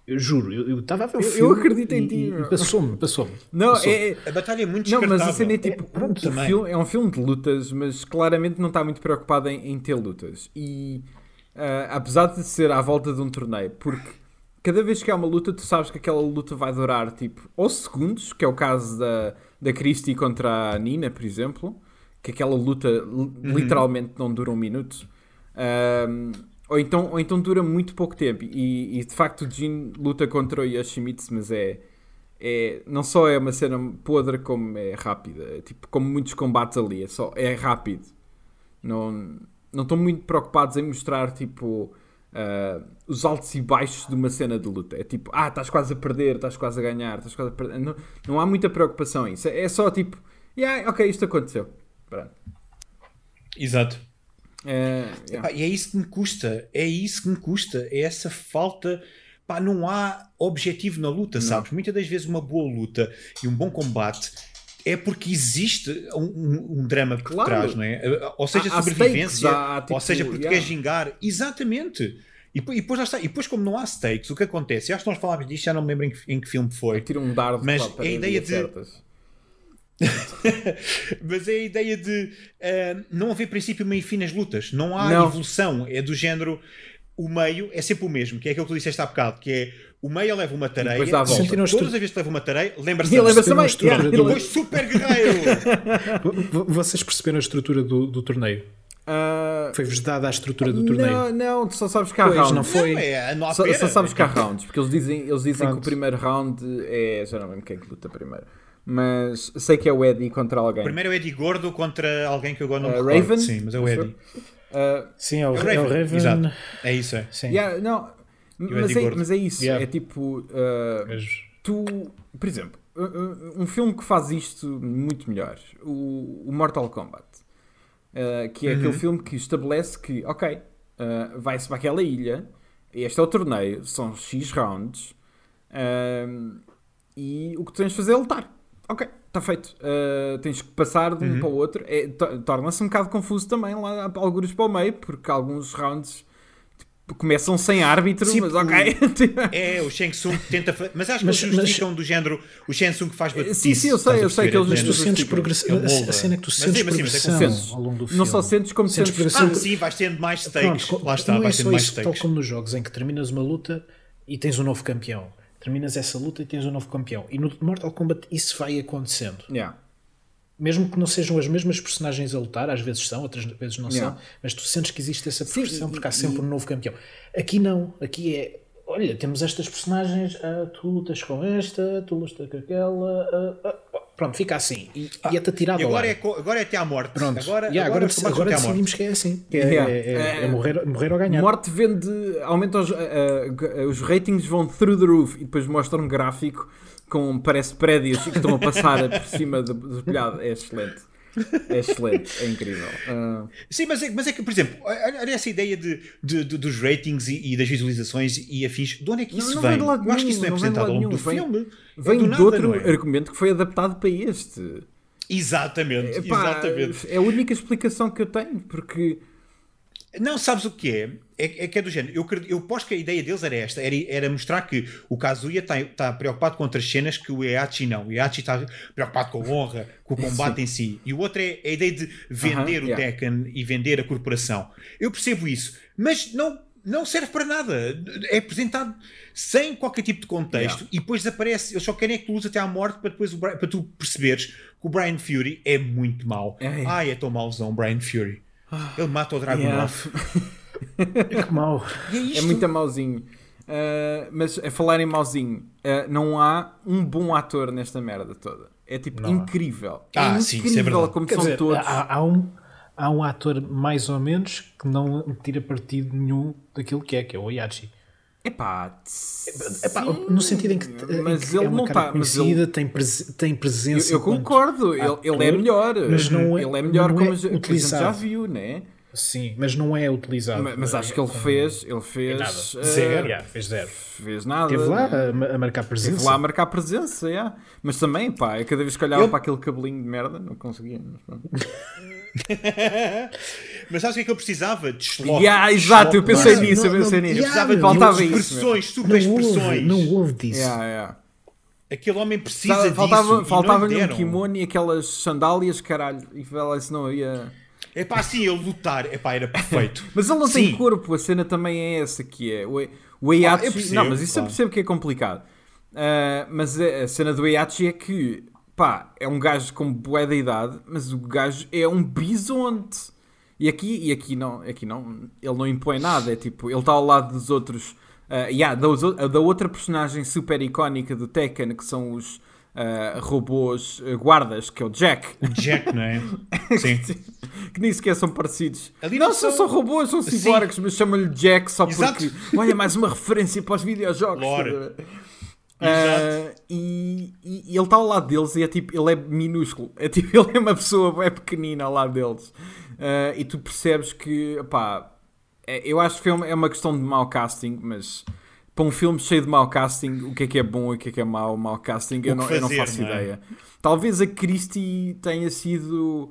eu, juro, eu estava a ver o eu, filme. Eu acredito em ti. Passou-me, passou-me. Não, passou é, a batalha é muito Não, mas a cena é tipo. É, pronto, filme, é um filme de lutas, mas claramente não está muito preocupado em, em ter lutas. E uh, apesar de ser à volta de um torneio, porque cada vez que há uma luta, tu sabes que aquela luta vai durar tipo ou segundos, que é o caso da, da Christie contra a Nina, por exemplo que aquela luta uhum. literalmente não dura um minuto. Um, ou, então, ou então dura muito pouco tempo. E, e de facto o Jin luta contra o Yoshimitsu, mas é, é. Não só é uma cena podre, como é rápida. É, tipo, como muitos combates ali, é, só, é rápido. Não, não estão muito preocupados em mostrar tipo. Uh, os altos e baixos de uma cena de luta. É tipo, ah, estás quase a perder, estás quase a ganhar, estás quase a perder. Não, não há muita preocupação em isso. É, é só tipo, yeah, ok, isto aconteceu. Pronto. Exato. É, Epá, e é isso que me custa. É isso que me custa. É essa falta. Pá, não há objetivo na luta, não. sabes? Muitas das vezes uma boa luta e um bom combate é porque existe um, um, um drama por claro. trás, não é? Ou seja, há, sobrevivência, há há, tipo, ou seja, porque yeah. queres gingar. Exatamente. E, e, depois, está. e depois, como não há stakes, o que acontece? Eu acho que nós falámos disto, já não me lembro em que, em que filme foi. Tira um dardo mas a ideia de. Certas *laughs* Mas é a ideia de uh, não haver princípio, meio e fim nas lutas. Não há não. evolução. É do género. O meio é sempre o mesmo, que é aquilo que tu disseste há bocado, que é o meio leva uma tareia, e todas as vezes que leva uma tareia, lembra-se lembra também. Yeah, do... Depois super guerreiro. *laughs* Vocês perceberam a estrutura do, do torneio? Uh, Foi-vos dada a estrutura do torneio? Não, não, só sabes que há pois, rounds. Não foi. Não, é, não só, só, sabes que há *laughs* rounds, porque eles dizem, eles dizem que o primeiro round é. Já não lembro quem é que luta primeiro mas sei que é o Eddie contra alguém. Primeiro é o Eddie gordo contra alguém que eu agora não uh, Raven? Sim, mas é o Eddie. Uh, Sim, é o, é o Raven. É o Raven. Exato. É isso, é. Sim. Yeah, não, mas, é, mas é isso. Yeah. É tipo. Uh, tu, por exemplo, um filme que faz isto muito melhor, o, o Mortal Kombat, uh, que é uhum. aquele filme que estabelece que, ok, uh, vai-se para aquela ilha, este é o torneio, são X rounds, e o que tens de fazer é lutar ok, está feito. Uh, tens que passar de um uhum. para o outro. É, Torna-se um bocado confuso também lá alguns para o meio, porque alguns rounds tipo, começam sem árbitro, Sim, mas ok. *laughs* é, o Shang Tsung tenta fazer. Mas acho que mas, eles justificam mas... do género o Shang Tsung faz batice. Sim, sim, eu sei, eu sei que eles Mas tu sentes progressão. A cena é que tu sentes mas, progressão mas, ao longo do filme. Não só sentes como sentes, sentes progressão. Ah, sim, vais tendo mais stakes. Pronto, Lá está, não vais é tendo mais isso, stakes. Tal como nos jogos em que terminas uma luta e tens um novo campeão terminas essa luta e tens um novo campeão. E no Mortal Kombat isso vai acontecendo. Yeah. Mesmo que não sejam as mesmas personagens a lutar, às vezes são, outras vezes não yeah. são, mas tu sentes que existe essa progressão porque há sempre e... um novo campeão. Aqui não, aqui é olha, temos estas personagens, ah, tu lutas com esta, tu lutas com aquela, ah, ah, Pronto, fica assim. E, ah, e é-te atirado e agora, é, agora é até à morte. Pronto. Agora, yeah, agora, agora, agora decidimos que é assim. Que é, yeah. é, é, é, morrer, morrer ou ganhar. Morte vende. Aumenta os, uh, uh, os ratings vão through the roof e depois mostra um gráfico com parece prédios que estão a passar por cima do, do telhado. É excelente. É excelente, é incrível. Uh... Sim, mas é, mas é que, por exemplo, olha essa ideia de, de, de dos ratings e, e, das visualizações e afins. De onde é que isso não, não vem? Eu nenhum, acho que isso não é apresentado ao longo do vem, filme. Vem é de outro é? argumento que foi adaptado para este. Exatamente, Epá, exatamente. É a única explicação que eu tenho, porque Não, sabes o que é? É, é que é do género. Eu, eu posto que a ideia deles era esta: era, era mostrar que o Kazuya está tá preocupado com outras cenas que o Eachi não. O Eachi está preocupado com a honra, com o combate em si. E o outro é a ideia de vender uh -huh, o yeah. Tekken e vender a corporação. Eu percebo isso, mas não, não serve para nada. É apresentado sem qualquer tipo de contexto yeah. e depois desaparece. Eles só querem é que tu uses até à morte para, depois, para tu perceberes que o Brian Fury é muito mau. É. Ai, é tão mauzão, Brian Fury. Ele mata o Dragunov. Yeah. *laughs* que mau. É, é muito mauzinho. Uh, mas a falar em mauzinho, uh, não há um bom ator nesta merda toda. É tipo não incrível. É ah, incrível sim, é como Quer são dizer, todos. Há, há, um, há um ator mais ou menos que não tira partido nenhum daquilo que é, que é o Yachi. Epá, Epá, no sentido em que, mas em que ele é uma não está conhecida, ele... tem, pres tem presença. Eu, eu concordo, ele, ele, é melhor, mas não é, ele é melhor como é utilizado. já viu, né? Sim, mas não é utilizado. Mas, mas acho que ele fez, ele fez nada. Uh, zero, yeah, fez zero. Fez nada. Esteve lá a, a, marcar presença. Esteve lá a marcar presença, yeah. Mas também, pá, cada vez que olhava eu... para aquele cabelinho de merda, não conseguia. Mas, *laughs* mas sabes o que é que eu precisava? De slot. Yeah, exato, eu pensei nisso, eu pensei nisso. Yeah, eu precisava de faltava expressões, super expressões. Não houve disso. Yeah, yeah. Aquele homem precisa faltava, disso. Faltava-lhe um kimono e aquelas sandálias, caralho. E ela se não ia. É pá, assim, ele lutar, é pá, era perfeito. *laughs* mas ele não Sim. tem corpo, a cena também é essa que é. O, o Eiachi, ah, percebo, não, mas isso claro. eu percebo que é complicado. Uh, mas a, cena do Eiachi é que, pá, é um gajo com bué da idade, mas o gajo é um bisonte. E aqui, e aqui não, aqui não, ele não impõe nada, é tipo, ele está ao lado dos outros, uh, yeah, da, da outra personagem super icónica do Tekken, que são os uh, robôs uh, guardas, que é o Jack. O Jack, não é? *laughs* Sim. que nem sequer são parecidos. Ali não, são só robôs, são ciborgues, mas chamam-lhe Jack só Exato. porque, olha, mais uma referência para os *laughs* videojogos. Uh, e, e, ele está ao lado deles e é tipo, ele é minúsculo. É tipo, *laughs* ele é uma pessoa é pequenina ao lado deles. Uh, e tu percebes que, pá, é, eu acho que é uma questão de mau casting, mas para um filme cheio de mau casting, o que é que é bom e o que é que é mau, mau casting, eu não, fazer, eu não, faço não é? ideia. Talvez a Christie tenha sido.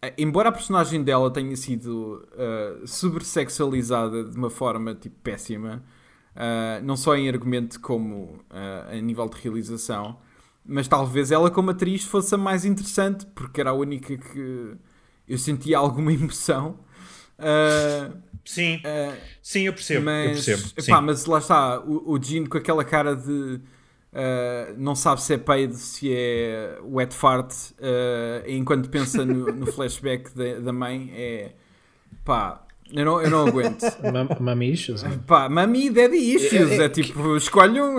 Eh, embora a personagem dela tenha sido uh, supersexualizada de uma forma tipo péssima, uh, não só em argumento como uh, a nível de realização, mas talvez ela como atriz fosse a mais interessante, porque era a única que eu sentia alguma *laughs* emoção. Uh, Sim, sim, eu percebo. Mas, eu percebo epá, mas lá está, o, o Gene com aquela cara de uh, não sabe se é peido, se é wet fart, uh, enquanto pensa no, no *laughs* flashback da, da mãe, é pá. Eu não, eu não aguento. mami issues? É? Pá, mami daddy issues. É, é, é tipo, que, escolhe um.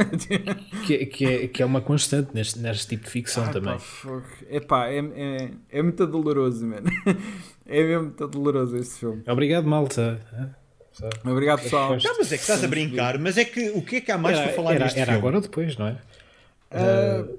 que, que, é, que é uma constante neste, neste tipo de ficção ah, também. Pá, Epá, é, é, é muito doloroso, mano. *laughs* É mesmo muito doloroso este filme. Obrigado, malta. Obrigado, pessoal. Não, mas é que estás a brincar, mas é que o que é que há mais era, para falar era, neste era filme? agora ou depois, não é? Uh,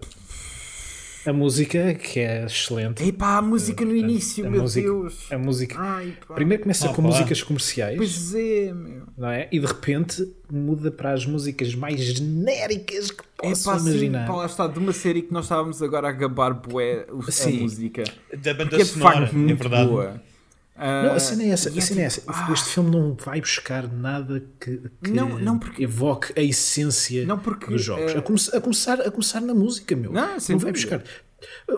a música, que é excelente. Epá, a música no início, a meu música, Deus. A música. Ai, Primeiro começa oh, com pá. músicas comerciais. Pois é, meu. Não é? E de repente muda para as músicas mais genéricas que posso Epá, imaginar. Sim, pá, lá está, de uma série que nós estávamos agora a gabar bué, a música. Da banda Porque sonora, é, é verdade. Boa. Não, a cena é essa. A cena é essa. Ah, este filme não vai buscar nada que, que não, não porque, evoque a essência não porque, dos jogos. Uh, a, come a, começar, a começar na música, meu. Não, não vai buscar.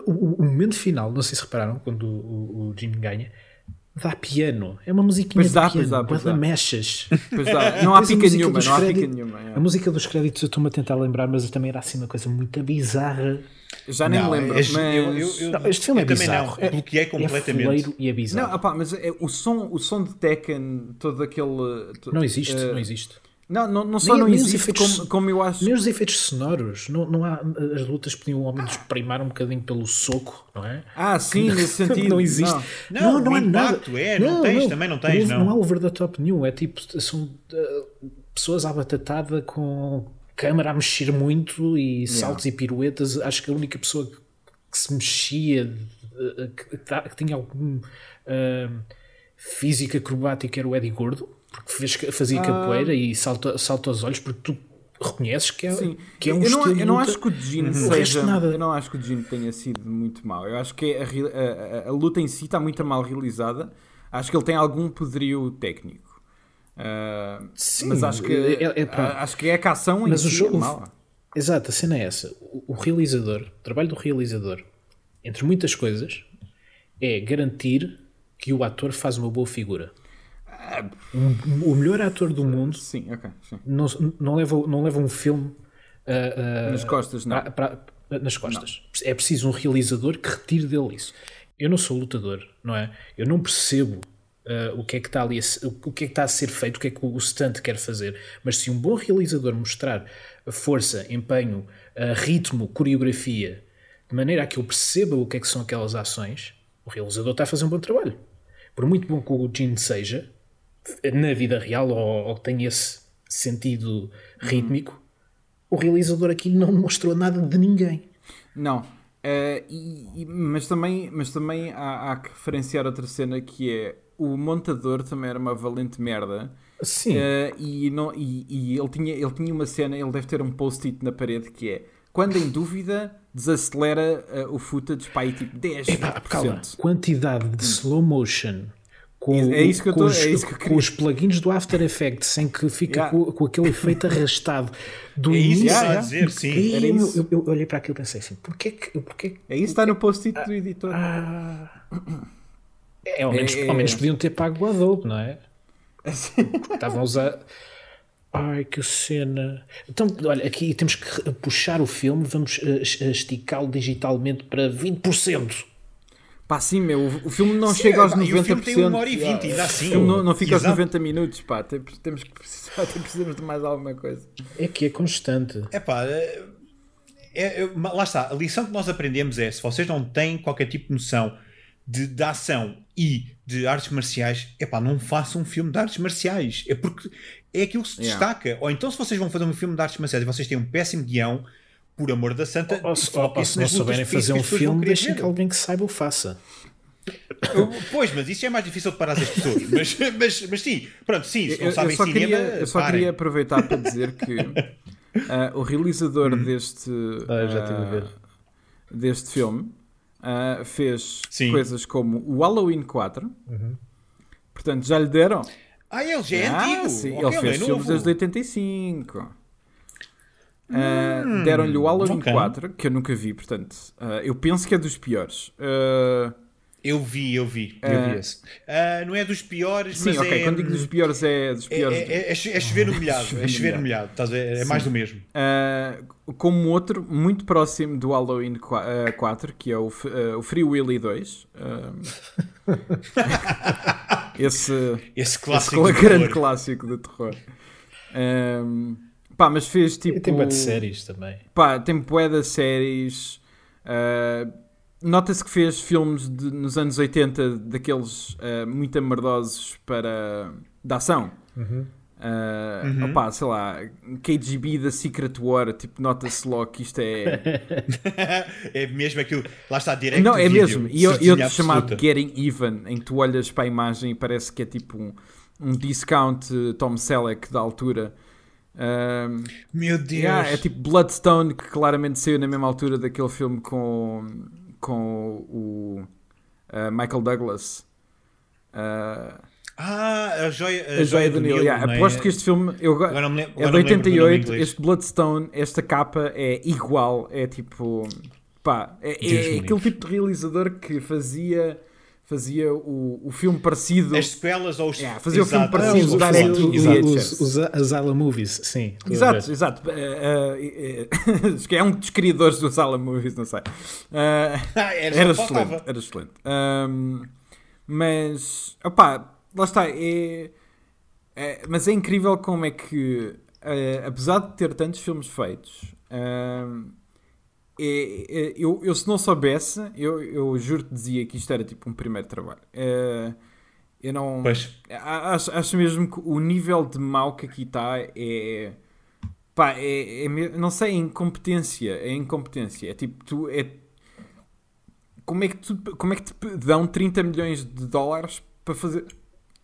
O, o, momento final, não sei se repararam, quando o, o Jimmy ganha, dá piano. É uma musiquinha pois dá, de piano. Pois dá, pois dá. mechas. Pois dá. *laughs* Não há pica nenhuma, não há pica nenhuma. É. A música dos créditos eu estou-me a tentar lembrar, mas também era assim uma coisa muito bizarra. Já nem não, me lembro, este, mas... Eu, eu, eu, não, este filme é bizarro. Não, bloqueei é, completamente. É e é bizarro. Não, opa, mas é, o, som, o som de Tekken, todo aquele... Todo, não existe, uh, não existe. Não, não, não só nem, não nem existe, efeitos, como, como, eu acho... Nem os efeitos sonoros. Não, não há, as lutas podiam ao menos primar um bocadinho pelo soco, não é? Ah, sim, nesse *laughs* sentido. não existe. Não, não, não há nada. É, não, não tens, não, também não tens, não. Não há over the top nenhum. É tipo, são uh, pessoas à batatada com câmara a mexer muito e saltos yeah. e piruetas. Acho que a única pessoa que se mexia, que, que tinha algum uh, física acrobática era o Eddie Gordo, porque fez, fazia ah. capoeira e salta, salta aos olhos, porque tu reconheces que é, Sim. que é um eu não, eu não acho que o Gene uhum. seja nada. eu não acho que o Gene tenha sido muito mau eu acho que a, a, a, a luta em si está muito mal realizada Acho que ele tem algum poderio técnico. Uh, Sim, mas acho que é, é, é acho que é a ação mas em o si jogo, é Exato, a cena é essa. O, o realizador, o trabalho do realizador, entre muitas coisas, é garantir que o ator faz uma boa figura. O melhor ator do mundo sim, okay, sim. Não, não, leva, não leva um filme uh, uh, nas costas, não. Pra, pra, nas costas. Não. É preciso um realizador que retire dele isso. Eu não sou lutador, não é? Eu não percebo uh, o que é que está ali, a, o que é que está a ser feito, o que é que o, o stunt quer fazer. Mas se um bom realizador mostrar força, empenho, ritmo, coreografia, de maneira a que eu perceba o que é que são aquelas ações, o realizador está a fazer um bom trabalho. Por muito bom que o Gene seja, na vida real, ou, ou tenha esse sentido rítmico, o realizador aqui não mostrou nada de ninguém. Não. Uh, e, e, mas também, mas também há, há, que referenciar outra cena que é o montador também era uma valente merda. Sim. Uh, e, não, e, e, ele, tinha, ele tinha uma cena, ele deve ter um post-it na parede que é quando em dúvida, desacelera uh, o footage para aí tipo 10%. Epá, calma. Quantidade de slow motion com, é isso que eu tô, os, é isso que eu com os plugins do After Effects sem que fica yeah. com, com, aquele efeito arrastado do é isso início. Yeah, dizer, sim. Era isso. Eu, eu, olhei para aquilo e pensei assim: porquê que. Porquê, é isso que está no post-it do editor. Ah, é, ao, menos, é, ao menos podiam ter pago o Adobe, não é? *laughs* Estavam a usar. Ai, que cena. Então, olha, aqui temos que puxar o filme, vamos uh, esticá-lo digitalmente para 20%. Pá, sim, meu, o filme não sim, chega aos 90%. O filme tem uma hora e vinte, ainda assim. O filme não, não fica Exato. aos 90 minutos, pá. Temos, temos que precisar, *laughs* precisamos de mais alguma coisa. É que é constante. É pá, é, é, lá está. A lição que nós aprendemos é: se vocês não têm qualquer tipo de noção de, de ação e de artes marciais, é pá, não façam um filme de artes marciais. É porque é aquilo que se yeah. destaca. Ou então, se vocês vão fazer um filme de artes marciais e vocês têm um péssimo guião, por amor da santa, ou, se, ou, se não souberem fazer um filme, deixem que alguém que saiba o faça. *laughs* Pois, mas isso é mais difícil de parar as pessoas. mas, mas, mas sim, pronto, sim, se não eu, sabem eu só cinema. Queria, eu só parem. queria aproveitar para dizer que uh, *laughs* o realizador hum. deste, uh, deste filme uh, fez sim. coisas como o Halloween 4. Uhum. Portanto, já lhe deram. Ah, ele já é ah, antigo. Sim, okay, ele fez é filmes desde 85. Uh, Deram-lhe o Halloween okay. 4, que eu nunca vi, portanto, uh, eu penso que é dos piores. Uh, eu vi, eu vi, eu vi esse. não é dos piores, sim, mas ok, é, quando digo dos piores é dos é, piores. É, é, é, é chover no *laughs* molhado, é chover no molhado, é, é mais do mesmo. como outro, muito próximo do Halloween 4, que é o, o Free Willy 2. *laughs* esse, esse clássico. Esse grande clássico do terror. Um, pá, mas fez tipo. E tem bué de séries também. Pá, tem bué de séries. Uh, Nota-se que fez filmes de, nos anos 80 daqueles uh, muito amardosos para. da ação. Uhum. Uh, uhum. Opá, sei lá, KGB da Secret War, tipo, nota-se logo que isto é. *laughs* é mesmo aquilo, lá está direto. Não, é mesmo. E outro chamado Getting Even, em que tu olhas para a imagem e parece que é tipo um, um discount Tom Selleck da altura. Uh, Meu Deus! Yeah, é tipo Bloodstone, que claramente saiu na mesma altura daquele filme com, com o uh, Michael Douglas. Uh, ah, a joia, a, a joia do Nilo. Yeah. É? Aposto que este filme eu, agora me, agora é de 88. Este Bloodstone, esta capa é igual. É tipo. Pá, é, é aquele tipo de realizador que fazia fazia o, o filme parecido. As sequelas ou os. Yeah, fazia exato. o filme parecido ah, os, os, os, Asylum Movies, sim. Exato, exato. Uh, uh, uh, que é um dos criadores dos Asylum Movies, não sei. Ah, era, era excelente. Era excelente. Um, mas, opá, lá está. É, é, mas é incrível como é que, uh, apesar de ter tantos filmes feitos, uh, é, é, eu, eu se não soubesse, eu, eu juro-te dizia que isto era tipo um primeiro trabalho. Uh, eu não. Pois. Acho, acho mesmo que o nível de mal que aqui está é. Pá, é, é, não sei, é incompetência. É incompetência. É tipo, tu. É, como é que, tu, como é que te dão 30 milhões de dólares para fazer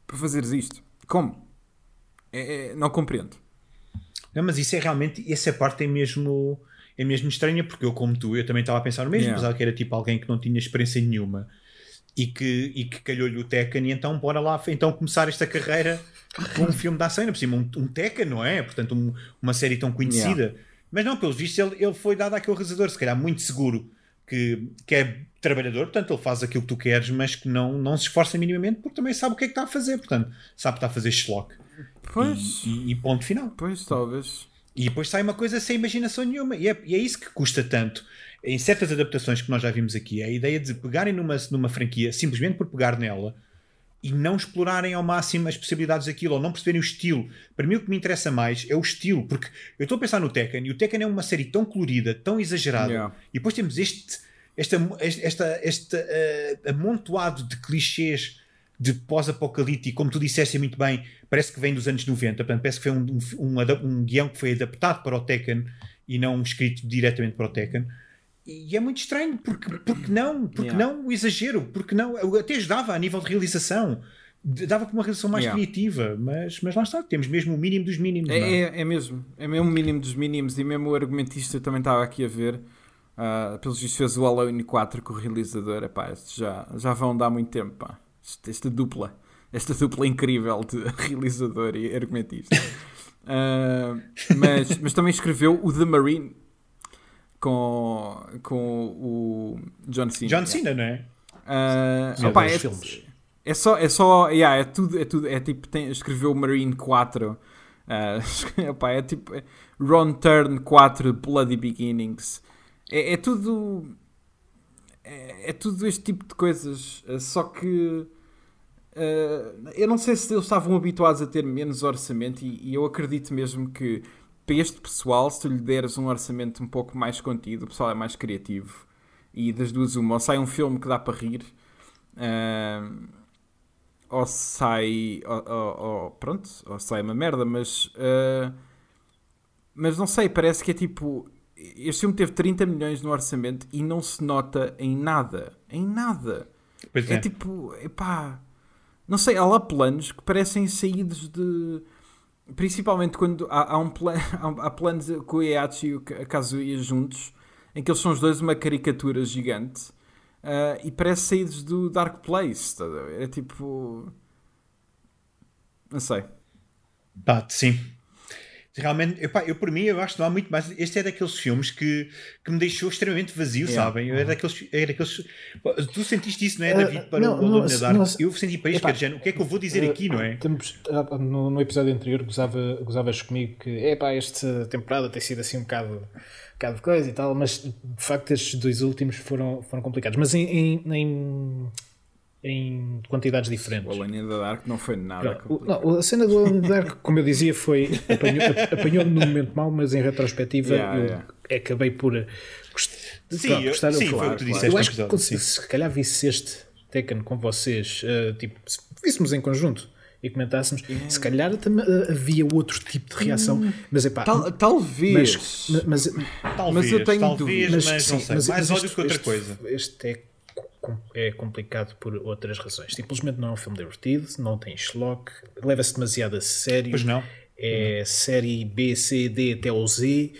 para fazeres isto? Como? É, é, não compreendo. Não, mas isso é realmente, essa parte é mesmo, é mesmo estranha, porque eu, como tu, eu também estava a pensar no mesmo, yeah. apesar que era tipo alguém que não tinha experiência nenhuma. e que, e que calhou-lhe o Tekken e então bora lá então começar esta carreira com um filme da ainda por cima um, um Tekken, não é? Portanto, um, uma série tão conhecida. Yeah. Mas não, pelos vistos, ele, ele foi dado àquele realizador, se calhar muito seguro, que, que é trabalhador, portanto, ele faz aquilo que tu queres, mas que não, não se esforça minimamente porque também sabe o que é que está a fazer, portanto, sabe que está a fazer schlock. Pois. E, e, e ponto final. Pois, talvez. E depois sai uma coisa sem imaginação nenhuma. E é, e é isso que custa tanto em certas adaptações que nós já vimos aqui, é a ideia de pegarem numa, numa franquia simplesmente por pegar nela e não explorarem ao máximo as possibilidades daquilo, ou não perceberem o estilo. Para mim, o que me interessa mais é o estilo, porque eu estou a pensar no Tekken e o Tekken é uma série tão colorida, tão exagerada, yeah. e depois temos este, esta, esta, este uh, amontoado de clichês de pós-apocalíptico, como tu disseste muito bem, parece que vem dos anos 90, portanto, parece que foi um, um, um, guião que foi adaptado para o Tekken e não escrito diretamente para o Tekken. E é muito estranho, porque, porque não? Porque yeah. não o exagero? Porque não? Até ajudava a nível de realização. Dava para uma realização mais yeah. criativa, mas, mas lá está, temos mesmo o mínimo dos mínimos. É, é? é, é, mesmo, é mesmo o mínimo dos mínimos, e mesmo o argumentista também estava aqui a ver. Uh, pelos vistos fez o Halloween 4 com o realizador. Epá, já, já vão dar muito tempo. Pá. Esta, dupla, esta dupla incrível de *laughs* realizador e argumentista. Uh, mas, mas também escreveu o The Marine, com, com o John Cena. John Cena, não é? Uh, opa, é, filmes. é só, é só, yeah, é tudo, é tudo, é tipo, tem, escreveu Marine 4, uh, opa, é tipo Ron Turn 4, Bloody Beginnings, é, é tudo, é, é, tudo este tipo de coisas, uh, só que uh, eu não sei se eles estavam habituados a ter menos orçamento e, e eu acredito mesmo que para este pessoal, se tu lhe deres um orçamento um pouco mais contido, o pessoal é mais criativo. E das duas, uma, ou sai um filme que dá para rir, uh, ou sai. Ou, ou, pronto, ou sai uma merda, mas. Uh, mas não sei, parece que é tipo. Este filme teve 30 milhões no orçamento e não se nota em nada. Em nada. Pois é, é tipo. Epá. Não sei, há lá planos que parecem saídos de principalmente quando há, há um plan, *laughs* há, há planos com o Iachi e o Kazuya juntos, em que eles são os dois uma caricatura gigante uh, e parece saídos do Dark Place. Tá? É tipo. Não sei. Pá, sim. Realmente, epá, eu por mim, eu acho que não há muito mais. Este é daqueles filmes que, que me deixou extremamente vazio, yeah. sabem? É daqueles, é daqueles. Tu sentiste isso, não é, David? Para uh, o Nadar? Eu senti para isto, epá, o que é que eu vou dizer uh, aqui, não é? Temos, uh, no, no, episódio anterior gozava, gozavas comigo que, epá, esta temporada tem sido assim um bocado, um bocado de coisa e tal, mas de facto estes dois últimos foram, foram complicados. Mas em, em, em em quantidades diferentes. O Alone in the Dark não foi nada. Não, não a cena do Alone in the Dark, *laughs* como eu dizia, foi apanhou-me apanhou no momento mau, mas em retrospectiva yeah, eu yeah. acabei por sim, pronto, gostar eu, sim, foi o que tu disseste. Eu acho que se, se calhar visse este Tekken com vocês, uh, tipo, se víssemos em conjunto e comentássemos, yeah. se calhar também, uh, havia outro tipo de reação, hum, mas é pá, Tal, talvez, mas, mas, talvez, mas eu tenho talvez, dúvidas, mas, mas, não sei, mas, mais ódio que outra este, coisa. Este é é complicado por outras razões. Simplesmente não é um filme divertido, não tem schlock, leva-se demasiado a sério. Pois não. É não. série B, C, D até o Z.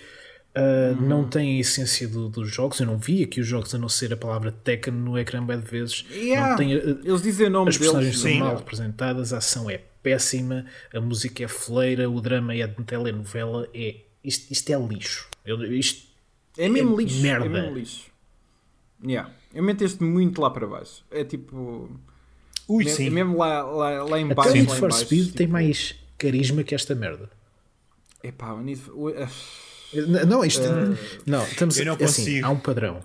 Uh, uhum. Não tem a essência do, dos jogos. Eu não vi aqui os jogos a não ser a palavra Tekken no ecrã bem de vezes. Yeah. Tem, uh, Eles dizem o nome As personagens deles. são mal representadas, a ação é péssima, a música é fleira, o drama é de telenovela. É, isto, isto é lixo. Eu, isto é mesmo é lixo. Merda. É mesmo lixo. Yeah. Eu meteste muito lá para baixo. É tipo. Ui, sim. Mesmo lá, lá, lá em baixo. Até o Need for Speed tipo... tem mais carisma que esta merda. Epá, o Need for... Não, isto. Uh... Não, estamos eu não é assim, consigo. há um padrão.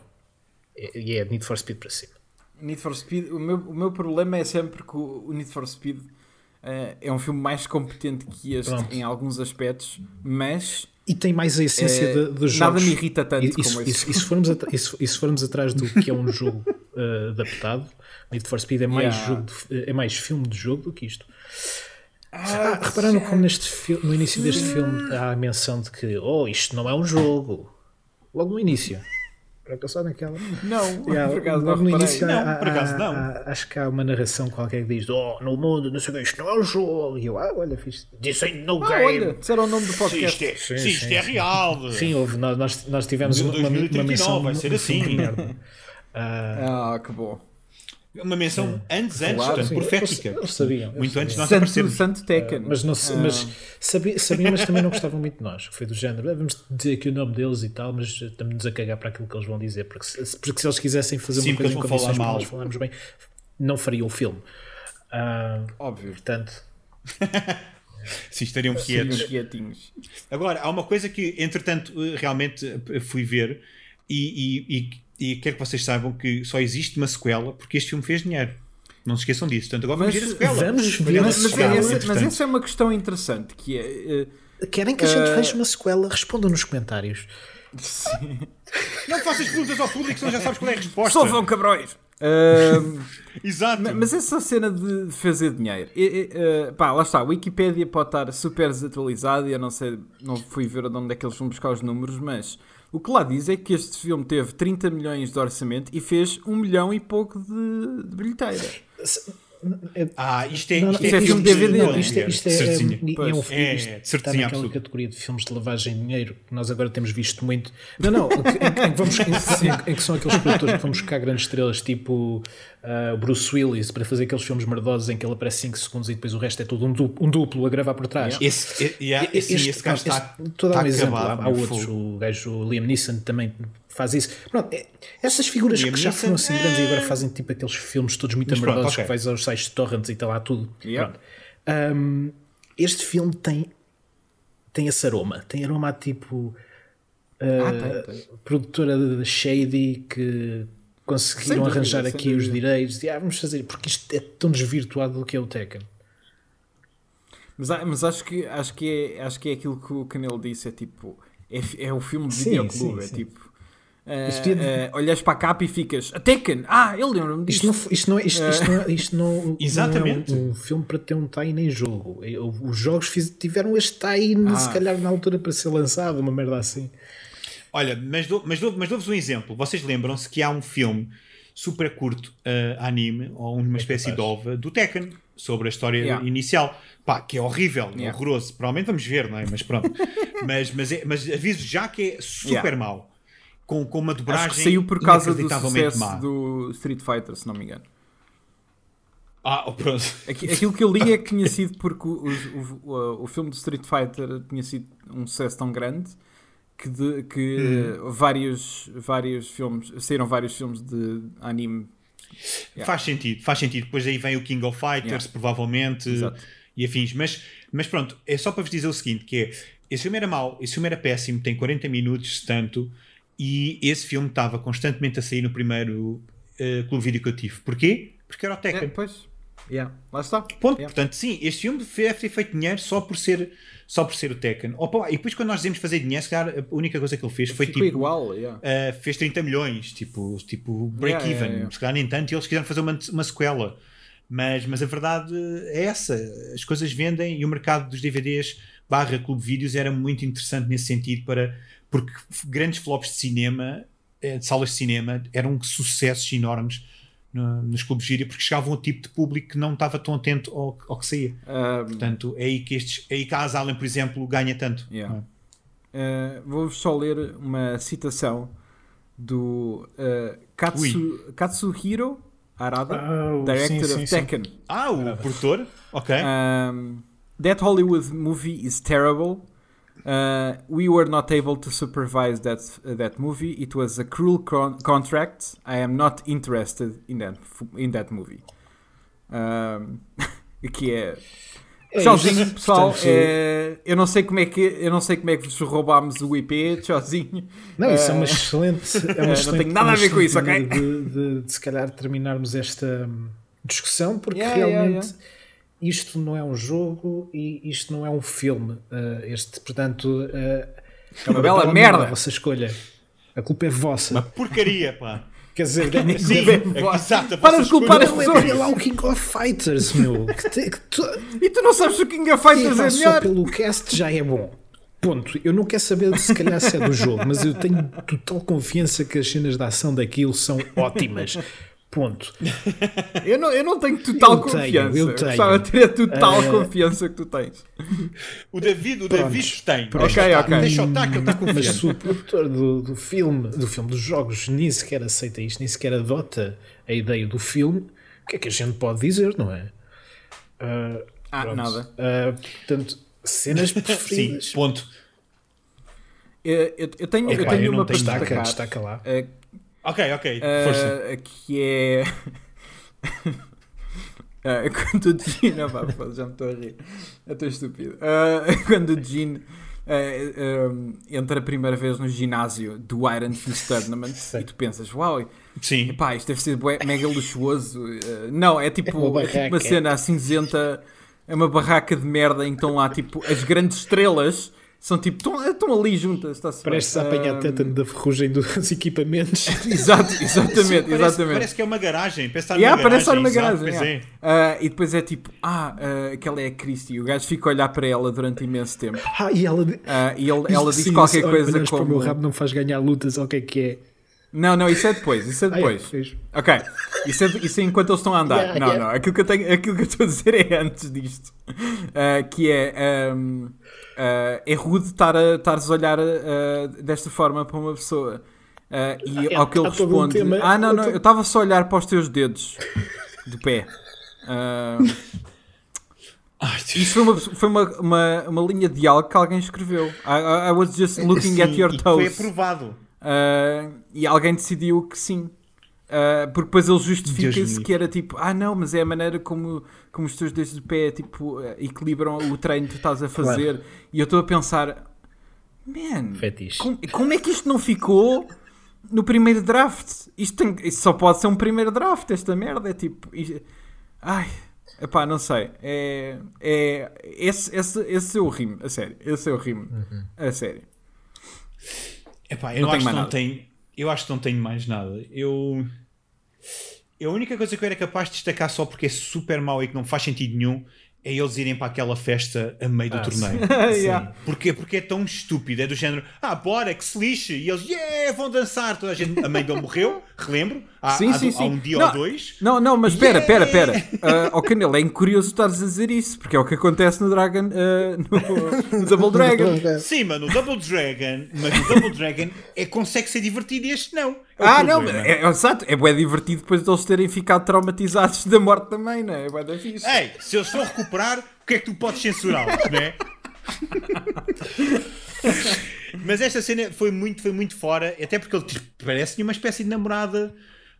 E é Need for Speed para cima. Need for Speed, o meu, o meu problema é sempre que o Need for Speed uh, é um filme mais competente que este Pronto. em alguns aspectos, mas e tem mais a essência é, de, dos jogos. Nada me irrita tanto e, como isso. E, se formos, se formos atrás do que é um *laughs* jogo uh, adaptado, Need for Speed é mais, yeah. jogo de, é mais filme de jogo do que isto. Ah, ah, repararam como neste no início deste filme há a menção de que oh, isto não é um jogo. Logo no início. Para que só naquela. Não, *laughs* yeah, por acaso logo não no início não, há, por acaso não. Há, acho que há uma narração qualquer que diz: Oh, no mundo, não sei o que, isto não é um jogo. E eu, ah, olha, fiz. This ain't no ah, game. Olha, disseram o nome do podcast. Sim, isto é, sim, sim, isto é real. Sim, houve, nós, nós tivemos uma, uma, menção. Vai ser assim. Uh, *laughs* ah, que bom. Uma menção é. antes, antes, claro, portanto, profética. Eles sabiam. Muito sabiam. antes de nós Santo, aparecermos. Santo. Uh, mas não, uh, mas sabia, sabiam, mas também não gostavam muito de nós. Foi do género. Vamos dizer aqui o nome deles e tal, mas estamos-nos a cagar para aquilo que eles vão dizer. Porque se, porque se eles quisessem fazer Sim, uma coisa em condições mal. nós falamos bem, não fariam o filme. Uh, Óbvio. Portanto. *laughs* Sim, estariam quietos. quietinhos. Agora, há uma coisa que, entretanto, realmente fui ver e, e, e, e quero que vocês saibam que só existe uma sequela porque este filme fez dinheiro. Não se esqueçam disso. Portanto, agora mas, vamos ver a sequela. Vamos ver mas, sequela, mas, essa, mas essa é uma questão interessante que é... Uh, Querem que a gente uh, veja uma sequela? Respondam nos comentários. Sim. *laughs* Não faças perguntas ao público, senão já sabes qual é a resposta. Só vão cabrões. Uh, Exato. Mas essa cena de fazer dinheiro, uh, pá, lá está, a Wikipedia pode estar super desatualizada e eu não sei, não fui ver onde é que eles vão buscar os números, mas o que lá diz é que este filme teve 30 milhões de orçamento e fez 1 milhão e pouco de, de bilheteira. Ah, isto é, não, isto, isto é, é filme DVD. Não, isto é, isto é, certinho. é, é um filme, isto é, está naquela absoluto. categoria de filmes de lavagem de dinheiro que nós agora temos visto muito. Não, não, em, em, vamos, em, em, que são aqueles produtores que vão buscar grandes estrelas tipo uh, Bruce Willis para fazer aqueles filmes merdosos em que ele aparece 5 segundos e depois o resto é todo um duplo, um duplo a gravar por trás. Yeah. Esse, yeah, este, esse, esse gajo está. Estou a dar um exemplo. Há, há outros, o gajo Liam Neeson também faz isso. Pronto, é, essas figuras que já foram assim grandes e agora fazem tipo aqueles filmes todos muito merdosos okay. que vais aos sites de torrents e está lá tudo. Yep. Um, este filme tem, tem esse aroma. Tem aroma tipo. Uh, ah, tem, tem. produtora de Shady que conseguiram dúvida, arranjar aqui dúvida. os direitos e ah, vamos fazer, porque isto é tão desvirtuado do que é o Tekken. Mas, mas acho, que, acho, que é, acho que é aquilo que o Canelo disse: é tipo, é, é o filme de videoclube, é tipo. Uh, uh, olhas para a capa e ficas a Tekken, ah, ele lembra-me disto. Isto não, isto não, isto, isto não, isto não, Exatamente. Não é um, um, filme para ter um tie nem jogo. Os jogos fiz, tiveram este tie, ah. se calhar na altura para ser lançado, uma merda assim. Olha, mas dou-vos mas dou, mas dou um exemplo. Vocês lembram-se que há um filme super curto, uh, anime, ou uma é espécie de ova, do Tekken, sobre a história yeah. inicial. Pá, que é horrível, yeah. horroroso. Provavelmente vamos ver, não é? Mas pronto. *laughs* mas, mas, é, mas aviso já que é super yeah. mau. Com, com uma dobragem. Acho que saiu por causa do sucesso má. do Street Fighter, se não me engano. Ah, oh, pronto. Aquilo que eu li é que tinha *laughs* sido porque o, o, o, o filme do Street Fighter tinha sido um sucesso tão grande que, de, que hum. vários, vários filmes, saíram vários filmes de anime. Yeah. Faz sentido, faz sentido. Depois aí vem o King of Fighters, yeah. provavelmente, Exato. e afins. Mas, mas pronto, é só para vos dizer o seguinte: que é, esse filme era mau, esse filme era péssimo, tem 40 minutos, tanto, e esse filme estava constantemente a sair no primeiro uh, clube vídeo que eu tive. Porquê? Porque era o Tekken. É, pois. Yeah. Lá está. Ponto. Yeah. Portanto, sim, este filme deve ter feito dinheiro só por ser só por ser o Tekken. Opa, e depois quando nós dizemos fazer dinheiro, a única coisa que ele fez foi Ficou tipo. igual, yeah. uh, fez 30 milhões, tipo, tipo break-even. Yeah, yeah, se calhar nem tanto, e eles quiseram fazer uma, uma sequela. Mas, mas a verdade é essa: as coisas vendem e o mercado dos DVDs barra clube vídeos era muito interessante nesse sentido para porque grandes flops de cinema, eh, de salas de cinema, eram sucessos enormes no, nos clubes de gíria porque chegavam a tipo de público que não estava tão atento ao, ao que saía. Um, Portanto, é aí que, estes, é aí que a por exemplo, ganha tanto. Yeah. Uh, Vou-vos só ler uma citação do uh, Katsu, Katsuhiro Arada, oh, director sim, sim, of Tekken. Ah, o produtor? Ok. Um, that Hollywood movie is terrible. Uh, we were not able to supervise that uh, that movie. It was a cruel con contract. I am not interested in that in that movie. Um, *laughs* que é, é tchauzinho, pessoal. Portanto, é, eu não sei como é que eu não sei como é que vos roubámos o IP. Tchauzinho. Não, isso uh, é uma excelente. É *laughs* uma excelente não tem nada a ver com isso, ok? De, de, de, se calhar terminarmos esta discussão, porque yeah, realmente. Yeah, yeah isto não é um jogo e isto não é um filme. Uh, este, portanto, uh, é uma bela merda. A vossa escolha. A culpa é vossa. Uma porcaria, pá. Quer dizer, Sim, é, é exato, para de culpar as pessoas. É lá o King of Fighters, meu. Que te, que tu... E tu não sabes se o King of Fighters é, é melhor? Só pelo cast já é bom. Ponto. Eu não quero saber se calhar se é do jogo, mas eu tenho total confiança que as cenas de ação daquilo são ótimas. Ponto. *laughs* eu, não, eu não tenho total eu confiança. Tenho, eu tenho. Gostava de ter a total uh... confiança que tu tens. O David, o David tem. Pronto. Ok, ok. Deixa o ele está confiante. Mas se o produtor do, do filme, do filme dos jogos, nem sequer aceita isto, nem sequer adota a ideia do filme, o que é que a gente pode dizer, não é? Uh, ah, pronto. nada. Uh, portanto, cenas preferidas. *laughs* Sim, ponto. Eu, eu, eu tenho, okay, eu tenho eu uma para destacar. Destaca lá. Uh, ok, ok. Força. Uh, que é. Uh, *laughs* quando o Gene. *laughs* Oh, já me estou a rir. Eu estou estúpido. Uh, *laughs* quando o Gene uh, um, entra a primeira vez no ginásio do Iron Fist Tournament e tu pensas, uau, Sim. Epá, isto deve ser mega luxuoso. não, é tipo, é, é tipo uma cena cinzenta. É uma barraca de merda em que estão lá tipo as grandes estrelas são tipo, estão, estão ali juntas. Está parece a apanhar um... tétano da ferrugem dos equipamentos. *laughs* Exato, exatamente, parece, exatamente. Parece que é uma garagem. Parece estar yeah, parece estar numa garagem. Yeah. Uh, e depois é tipo, ah, uh, aquela é a Christie. O gajo fica a olhar para ela durante imenso tempo. Ah, e ela, uh, e ele, ela diz qualquer coisa como. Para o meu rabo não faz ganhar lutas, ou o que é que é? Não, não, isso é depois, isso é depois. Ah, é, ok, isso é, isso é enquanto eles estão a andar. Yeah, não, yeah. não, aquilo que, eu tenho, *laughs* aquilo que eu estou a dizer é antes disto. Uh, que é. Um, Uh, é rude estar a, estares a olhar uh, desta forma para uma pessoa. Uh, e ah, ao que ele responde: um Ah, não, não, eu estava só a olhar para os teus dedos do pé. isso foi, uma, foi uma, uma, uma, linha de diálogo que alguém escreveu. I, I was just looking sim, at your toes. Foi aprovado. e alguém decidiu que sim. Uh, porque depois ele justifica-se que era tipo, ah não, mas é a maneira como, como os teus dedos de pé tipo, equilibram o treino que tu estás a fazer. Claro. E eu estou a pensar, man, como, como, é que isto não ficou no primeiro draft? Isto, tem, isto, só pode ser um primeiro draft, esta merda. É tipo, isto, ai, epá, não sei. É, é, esse, esse, esse eu rimo, a sério. Esse eu rimo, uhum. a sério. Epá, eu não acho que não tem eu acho que não tenho mais nada. Eu. A única coisa que eu era capaz de destacar só porque é super mau e que não faz sentido nenhum é eles irem para aquela festa a meio do ah, torneio. *laughs* yeah. Porquê? Porque é tão estúpido, é do género, ah, bora, que se lixe, e eles, yeah, vão dançar, toda a gente, a mãe dele morreu, *laughs* relembro, há, sim, há, sim, há um dia não, ou dois. Não, não, mas espera, espera, espera. Uh, Canelo, é curioso estares a dizer isso, porque é o que acontece no Dragon, uh, no, no, Double Dragon. *laughs* sim, mas no Double Dragon, mas no Double Dragon é, consegue ser divertido e este não. É ah, não, é, é, exato, é bem divertido depois de eles terem ficado traumatizados da morte também, não é? É bem da fixe. Ei, se eles for recuperar, o que é que tu podes censurá-los, não é? *laughs* Mas esta cena foi muito, foi muito fora, até porque ele tipo, parece uma espécie de namorada.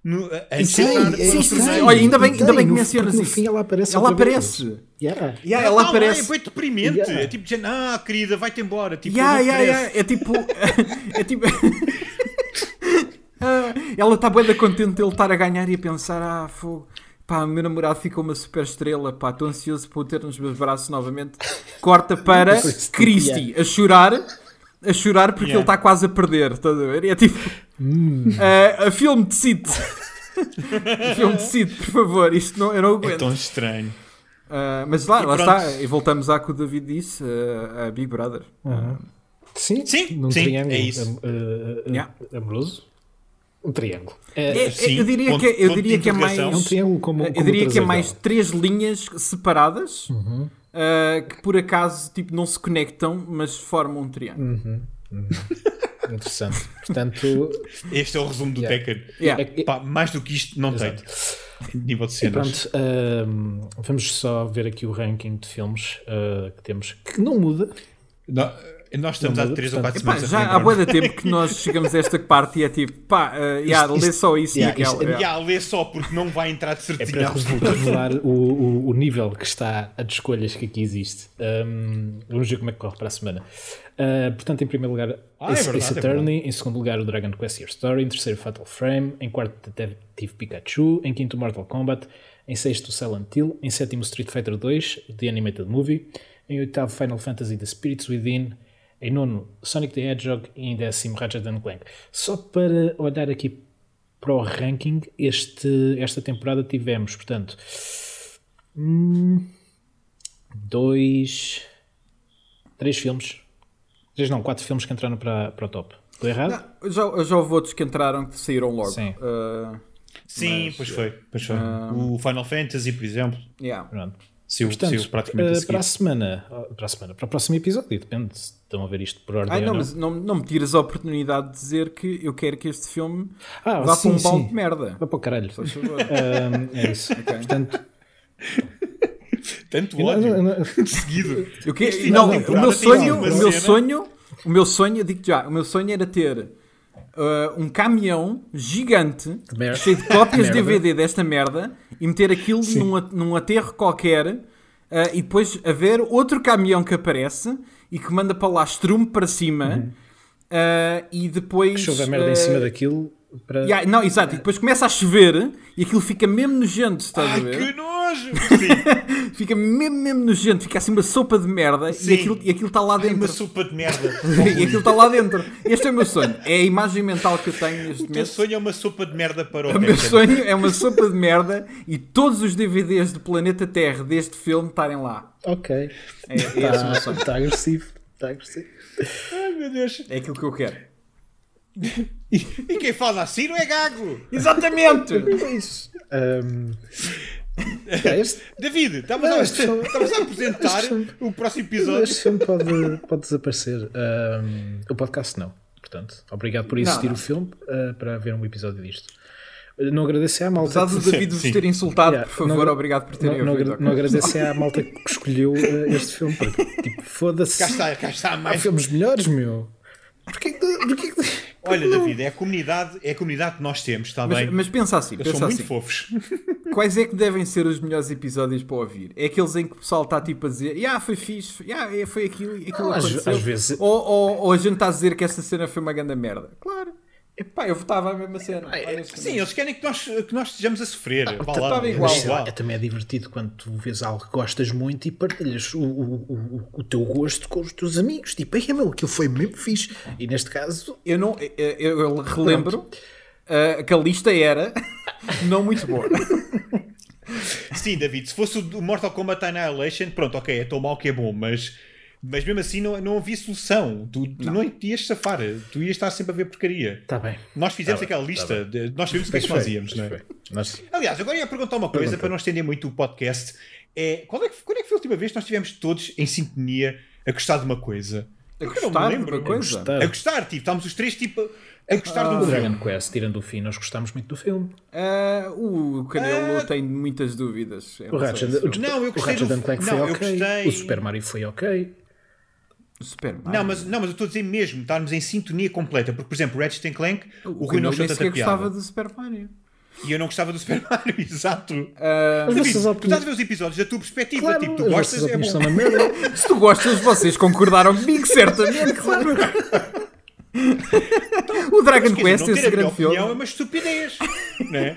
No, antes sim, sim, sim, Olha, ainda bem, ainda bem que mencionas isso. No fim ela aparece. Ela aparece. Yeah. Yeah, ela aparece. É bem deprimente. Yeah. É tipo, ah, querida, vai-te embora. Tipo, yeah, yeah, yeah. É tipo. *laughs* é tipo. *laughs* Ela está bem contente de ele estar a ganhar e a pensar: ah, fogo. Pá, meu namorado ficou uma super estrela, pá, estou ansioso por ter nos meus braços novamente. Corta para Christy a chorar, a chorar porque yeah. ele está quase a perder, estás a ver? E é tipo, mm. uh, *laughs* a filme decide. a *laughs* filme decide, por favor, isto não, eu não aguento. É tão estranho. Uh, mas lá, lá está, e voltamos à que o David disse, uh, a Big Brother. Uhum. Sim, sim, num sim, triângulo é isso. yeah. amoroso um triângulo. É, Sim, eu diria ponto, que, eu diria que é mais. É um triângulo como, como Eu diria que é mais três linhas separadas uhum. Uh, que por acaso tipo, não se conectam, mas formam um triângulo. Uhum. Uhum. Interessante. *laughs* Portanto, este é o resumo do yeah. Tekken. Yeah. Pá, mais do que isto, não Exato. tem. Nível de cenas. E pronto, uh, vamos só ver aqui o ranking de filmes uh, que temos que não muda. Não, nós estamos há 3 ou 4 semanas. Já há boa tempo que nós chegamos a esta parte e é tipo, pá, uh, yeah, isto, lê só isso, yeah, Miguel. Isto, yeah. yeah, lê só porque não vai entrar de certeza. É para revelar o, o, o, nível que está a de escolhas que aqui existe. Um, vamos ver como é que corre para a semana. Uh, portanto, em primeiro lugar, ah, Ace, é verdade, Ace Attorney. É em segundo lugar, o Dragon Quest Your Story. Em terceiro, Fatal Frame. Em quarto, Detective Pikachu. Em quinto, Mortal Kombat. Em sexto, Silent Hill. Em sétimo, Street Fighter 2, The Animated Movie. Em oitavo, Final Fantasy The Spirits Within. Em nono, Sonic the Hedgehog e em décimo, Ratchet Clank. Só para olhar aqui para o ranking, este, esta temporada tivemos, portanto, hum, dois, três filmes, três não, quatro filmes que entraram para, para o top. Estou errado? Não, já, já houve outros que entraram que saíram logo. Sim, uh, Sim mas, pois foi. Pois foi. Uh, o Final Fantasy, por exemplo. Yeah. Pronto. Seu, Portanto, seu praticamente a uh, para a semana, para a semana, para o próximo episódio, depende se estão a ver isto por ordem. Ai, não, não. mas não, não me tires a oportunidade de dizer que eu quero que este filme ah, vá sim, para um balde de merda. Vá para o caralho. um, *laughs* é isso. Okay. Portanto, tanto ódio não, *laughs* não, seguido. Eu que, não, o meu sonho, o meu sonho, o meu sonho, digo já, o meu sonho era ter uh, um caminhão gigante cheio de cópias *laughs* de DVD desta merda e meter aquilo num, num aterro qualquer uh, e depois haver outro caminhão que aparece e que manda para lá estrume para cima uhum. uh, e depois que chove a merda em cima daquilo para... Yeah, não, exato, e depois começa a chover e aquilo fica mesmo nojento, estás Ai, a ver? que nojo! *laughs* fica mesmo, mesmo nojento, fica assim uma sopa de merda e aquilo, e aquilo está lá dentro. Ai, uma sopa de merda. *laughs* e aquilo está lá dentro. Este é o meu sonho. É a imagem mental que eu tenho neste momento. O teu sonho é uma sopa de merda para o O meu sonho é uma sopa de merda e todos os DVDs do planeta Terra deste filme estarem lá. Ok. É, é esse o meu sonho. Está agressivo. Está agressivo. Ai meu Deus. É aquilo que eu quero. E, quem fala assim não é gago! Exatamente! Isso. Um... É este... *laughs* David, estamos a, estamos a apresentar o próximo episódio. Este filme pode, pode desaparecer. Um, o podcast não. Portanto, obrigado por existir não, não. o filme uh, para ver um episódio disto. Não agradecer à malta. Apesar do David vos ter insultado, yeah, por favor, não, obrigado por terem não, ouvido. Não, não agradecer à malta que escolheu uh, este filme. Porque, tipo, foda-se. Cá está, cá está mais. Há filmes melhores, meu. Porquê que. Porquê que... Olha, David, é a comunidade, é a comunidade que nós temos, está mas, bem? Mas pensa assim, Eles pensa são assim. muito fofos. *laughs* Quais é que devem ser os melhores episódios para ouvir? É aqueles em que o pessoal está tipo a dizer, ah, foi fixe, yeah, foi aquilo, aquilo às, aconteceu. Às vezes... ou, ou, ou, a gente está a dizer que essa cena foi uma grande merda. Claro. Epá, eu votava a mesma cena. Ah, é, sim, eles querem que nós, que nós estejamos a sofrer. Ah, Vá lá, igual. Mas, é, também é divertido quando tu vês algo que gostas muito e partilhas o, o, o, o teu gosto com os teus amigos. Tipo, é meu, aquilo foi mesmo fixe. E neste caso. Eu, não, eu, eu relembro uh, que a lista era *laughs* não muito boa. Sim, David, se fosse o Mortal Kombat Annihilation, pronto, ok, é tão mau que é bom, mas. Mas mesmo assim não, não havia solução. Tu, tu não. não ias safar. Tu ias estar sempre a ver porcaria. Está bem. Nós fizemos tá aquela bem, lista. Tá de, nós sabíamos o que é que nós íamos, não é? Nós... Aliás, agora ia perguntar uma coisa para não estender muito o podcast. É, qual é que, quando é que foi a última vez que nós estivemos todos em sintonia a gostar de uma coisa? A gostar de uma coisa? A gostar, tipo, estávamos os três tipo a gostar ah, do Dragon Quest, tirando o fim, nós gostámos muito do filme. Uh, o Canelo uh, tem muitas dúvidas. O Ratchet, o, não, eu gostei o Ratchet do... Clank foi não, ok. O Super Mario foi ok. O Super Mario. Não, mas, não, mas eu estou a dizer mesmo, estarmos em sintonia completa. Porque, por exemplo, o Ratchet Clank, o, o Rui não achou tanta piada. gostava do Super Mario. E eu não gostava do Super Mario, *laughs* exato. Uh, David, tu estás a ver os episódios da tua perspectiva, claro, tipo, tu gostas, é bom. Se tu gostas, vocês concordaram comigo, certamente, *laughs* claro. O Dragon mas, Quest, dizer, esse grande filme. é uma estupidez, *laughs* não é?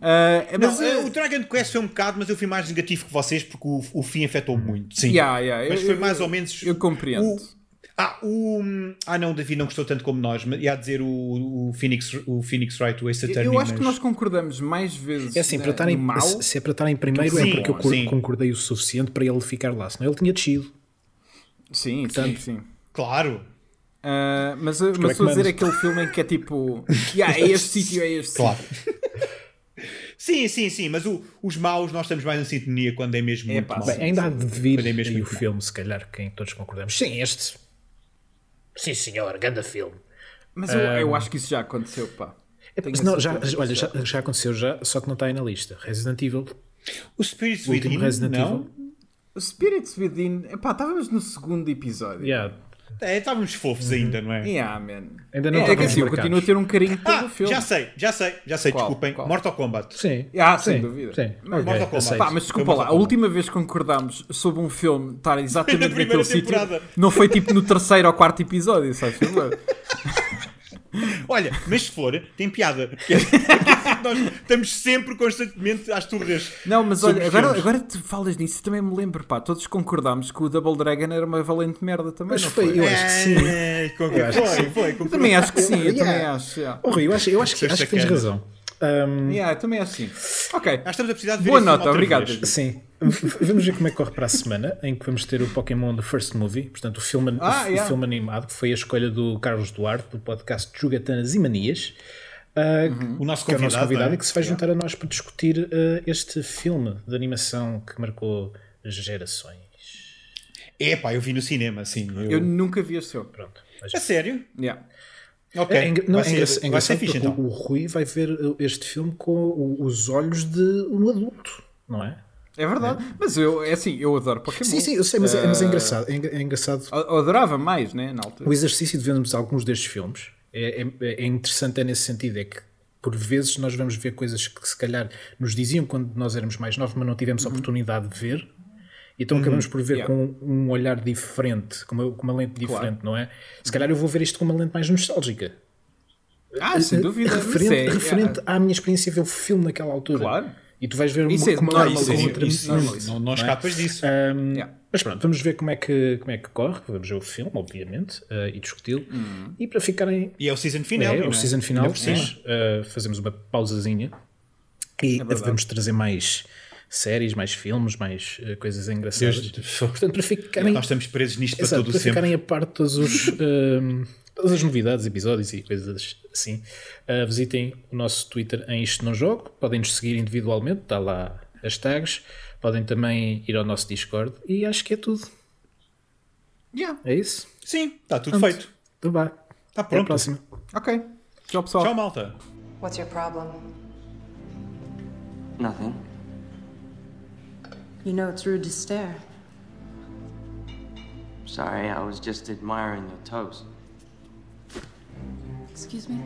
Uh, mas, não, uh, o Dragon Quest foi um bocado, mas eu fui mais negativo que vocês porque o, o fim afetou muito. Sim, yeah, yeah, mas eu, foi mais ou menos. Eu compreendo. O, ah, o. Ah, não, o David não gostou tanto como nós, mas ia dizer o, o, Phoenix, o Phoenix Wright, o Ace Attorney. Eu acho mas... que nós concordamos mais vezes. É assim, para estar em, mal, se é para estar em primeiro sim, é porque eu sim. concordei o suficiente para ele ficar lá, senão ele tinha descido. Sim, Portanto, sim, sim. Claro. Uh, mas mas estou a dizer aquele filme em que é tipo. *laughs* Yeah, é este sítio, é este Claro. Sim, sim, sim, mas o, os maus nós estamos mais em sintonia quando é mesmo é, muito pá. Bem, ainda há de vir é mesmo o filme, se calhar, quem todos concordamos. Sim, este. Sim, senhor, grande filme. Mas eu, um... eu acho que isso já aconteceu, pá. É, não, já, olha, já, já aconteceu, já, só que não está aí na lista. Resident Evil. O Spirits o último Within, Resident não? Evil. O Spirits Within, pá, estávamos no segundo episódio. Yeah. É, estávamos fofos ainda, não é? Yeah, man. Ainda não é, é que assim, eu continuo a ter um carinho pelo ah, filme. Já sei, já sei, já sei, Qual? desculpem. Qual? Mortal Kombat. Sim. Ah, sem sim, dúvida. Sim. Mortal Okay, Kombat. aceito. Pá, mas desculpa lá, a última vez que concordámos sobre um filme estar *laughs* exatamente Na naquele sítio não foi tipo no terceiro ou quarto episódio, sabes? *laughs* Olha, mas se for, tem piada. Porque nós estamos sempre constantemente às turras. Não, mas olha, agora, filmes. agora te falas nisso, também me lembro, pá, todos concordámos que o Double Dragon era uma valente merda também, Mas não foi, foi? eu acho que sim. É, concordo. Acho que foi, foi, também acho que sim, eu Yeah. também acho. Yeah. Oh, Rui, eu acho, eu acho, que, acho que tens razão. Um, Yeah, eu também acho sim. Ok, Nós estamos a precisar de ver Boa nota, obrigado, vez. Sim. Vamos ver como é que corre para a semana, em que vamos ter o Pokémon The First Movie, portanto, o filme, Ah, o, yeah. filme animado, que foi a escolha do Carlos Duarte, do podcast Jogatanas e Manias. Uh, uhum. O nosso convidado, que é o nosso convidado é? e que se vai juntar a nós para discutir uh, este filme de animação que marcou gerações. É pá, eu vi no cinema, sim. Eu, eu nunca vi esse filme. Pronto. É sério? Yeah. Ok. É, não, vai é ser, engraçado fixe, então. o Rui vai ver este filme com os olhos de um adulto, não é? É verdade, é. mas eu, é assim, eu adoro Pokémon. Sim, sim, eu sei, mas, uh, é, mas é, engraçado. É, é engraçado. Eu adorava mais, né, na altura. O exercício de vermos alguns destes filmes é, é, é interessante é nesse sentido, é que por vezes nós vamos ver coisas que se calhar nos diziam quando nós éramos mais novos, mas não tivemos uhum. oportunidade de ver. Então uhum. acabamos por ver yeah. com um olhar diferente, com uma, com uma lente diferente, claro. não é? Se calhar eu vou ver isto com uma lente mais nostálgica. Ah, sem dúvida. Referente, é, referente à minha experiência ver o filme naquela altura. Claro. E tu vais ver isso uma, é, uma, não, isso, outra isso, não, não, não escapas disso. Um, yeah. Mas pronto, vamos ver como é que, como é que corre. Vamos ver o filme, obviamente, uh, e discuti-lo. Uhum. E para ficarem. E é o season final. É, é o season final, sim. Uh, fazemos uma pausazinha e é vamos trazer mais séries, mais filmes, mais uh, coisas engraçadas. Deus, Portanto, para ficarem. Nós estamos presos nisto para todo o Para ficarem a parte de todos os. *laughs* todas as novidades, episódios e coisas assim, uh, visitem o nosso Twitter em Isto Não Jogo. Podem nos seguir individualmente, está lá as tags. Podem também ir ao nosso Discord e acho que é tudo. Yeah. É isso? Sim, está tudo Antes. feito. Tudo bem. Está pronto. Até a próxima. Ok. Tchau, pessoal. Tchau, malta. What's your problem? Nothing. You know it's rude to stare. Sorry, I was just admiring your toes. Excuse me?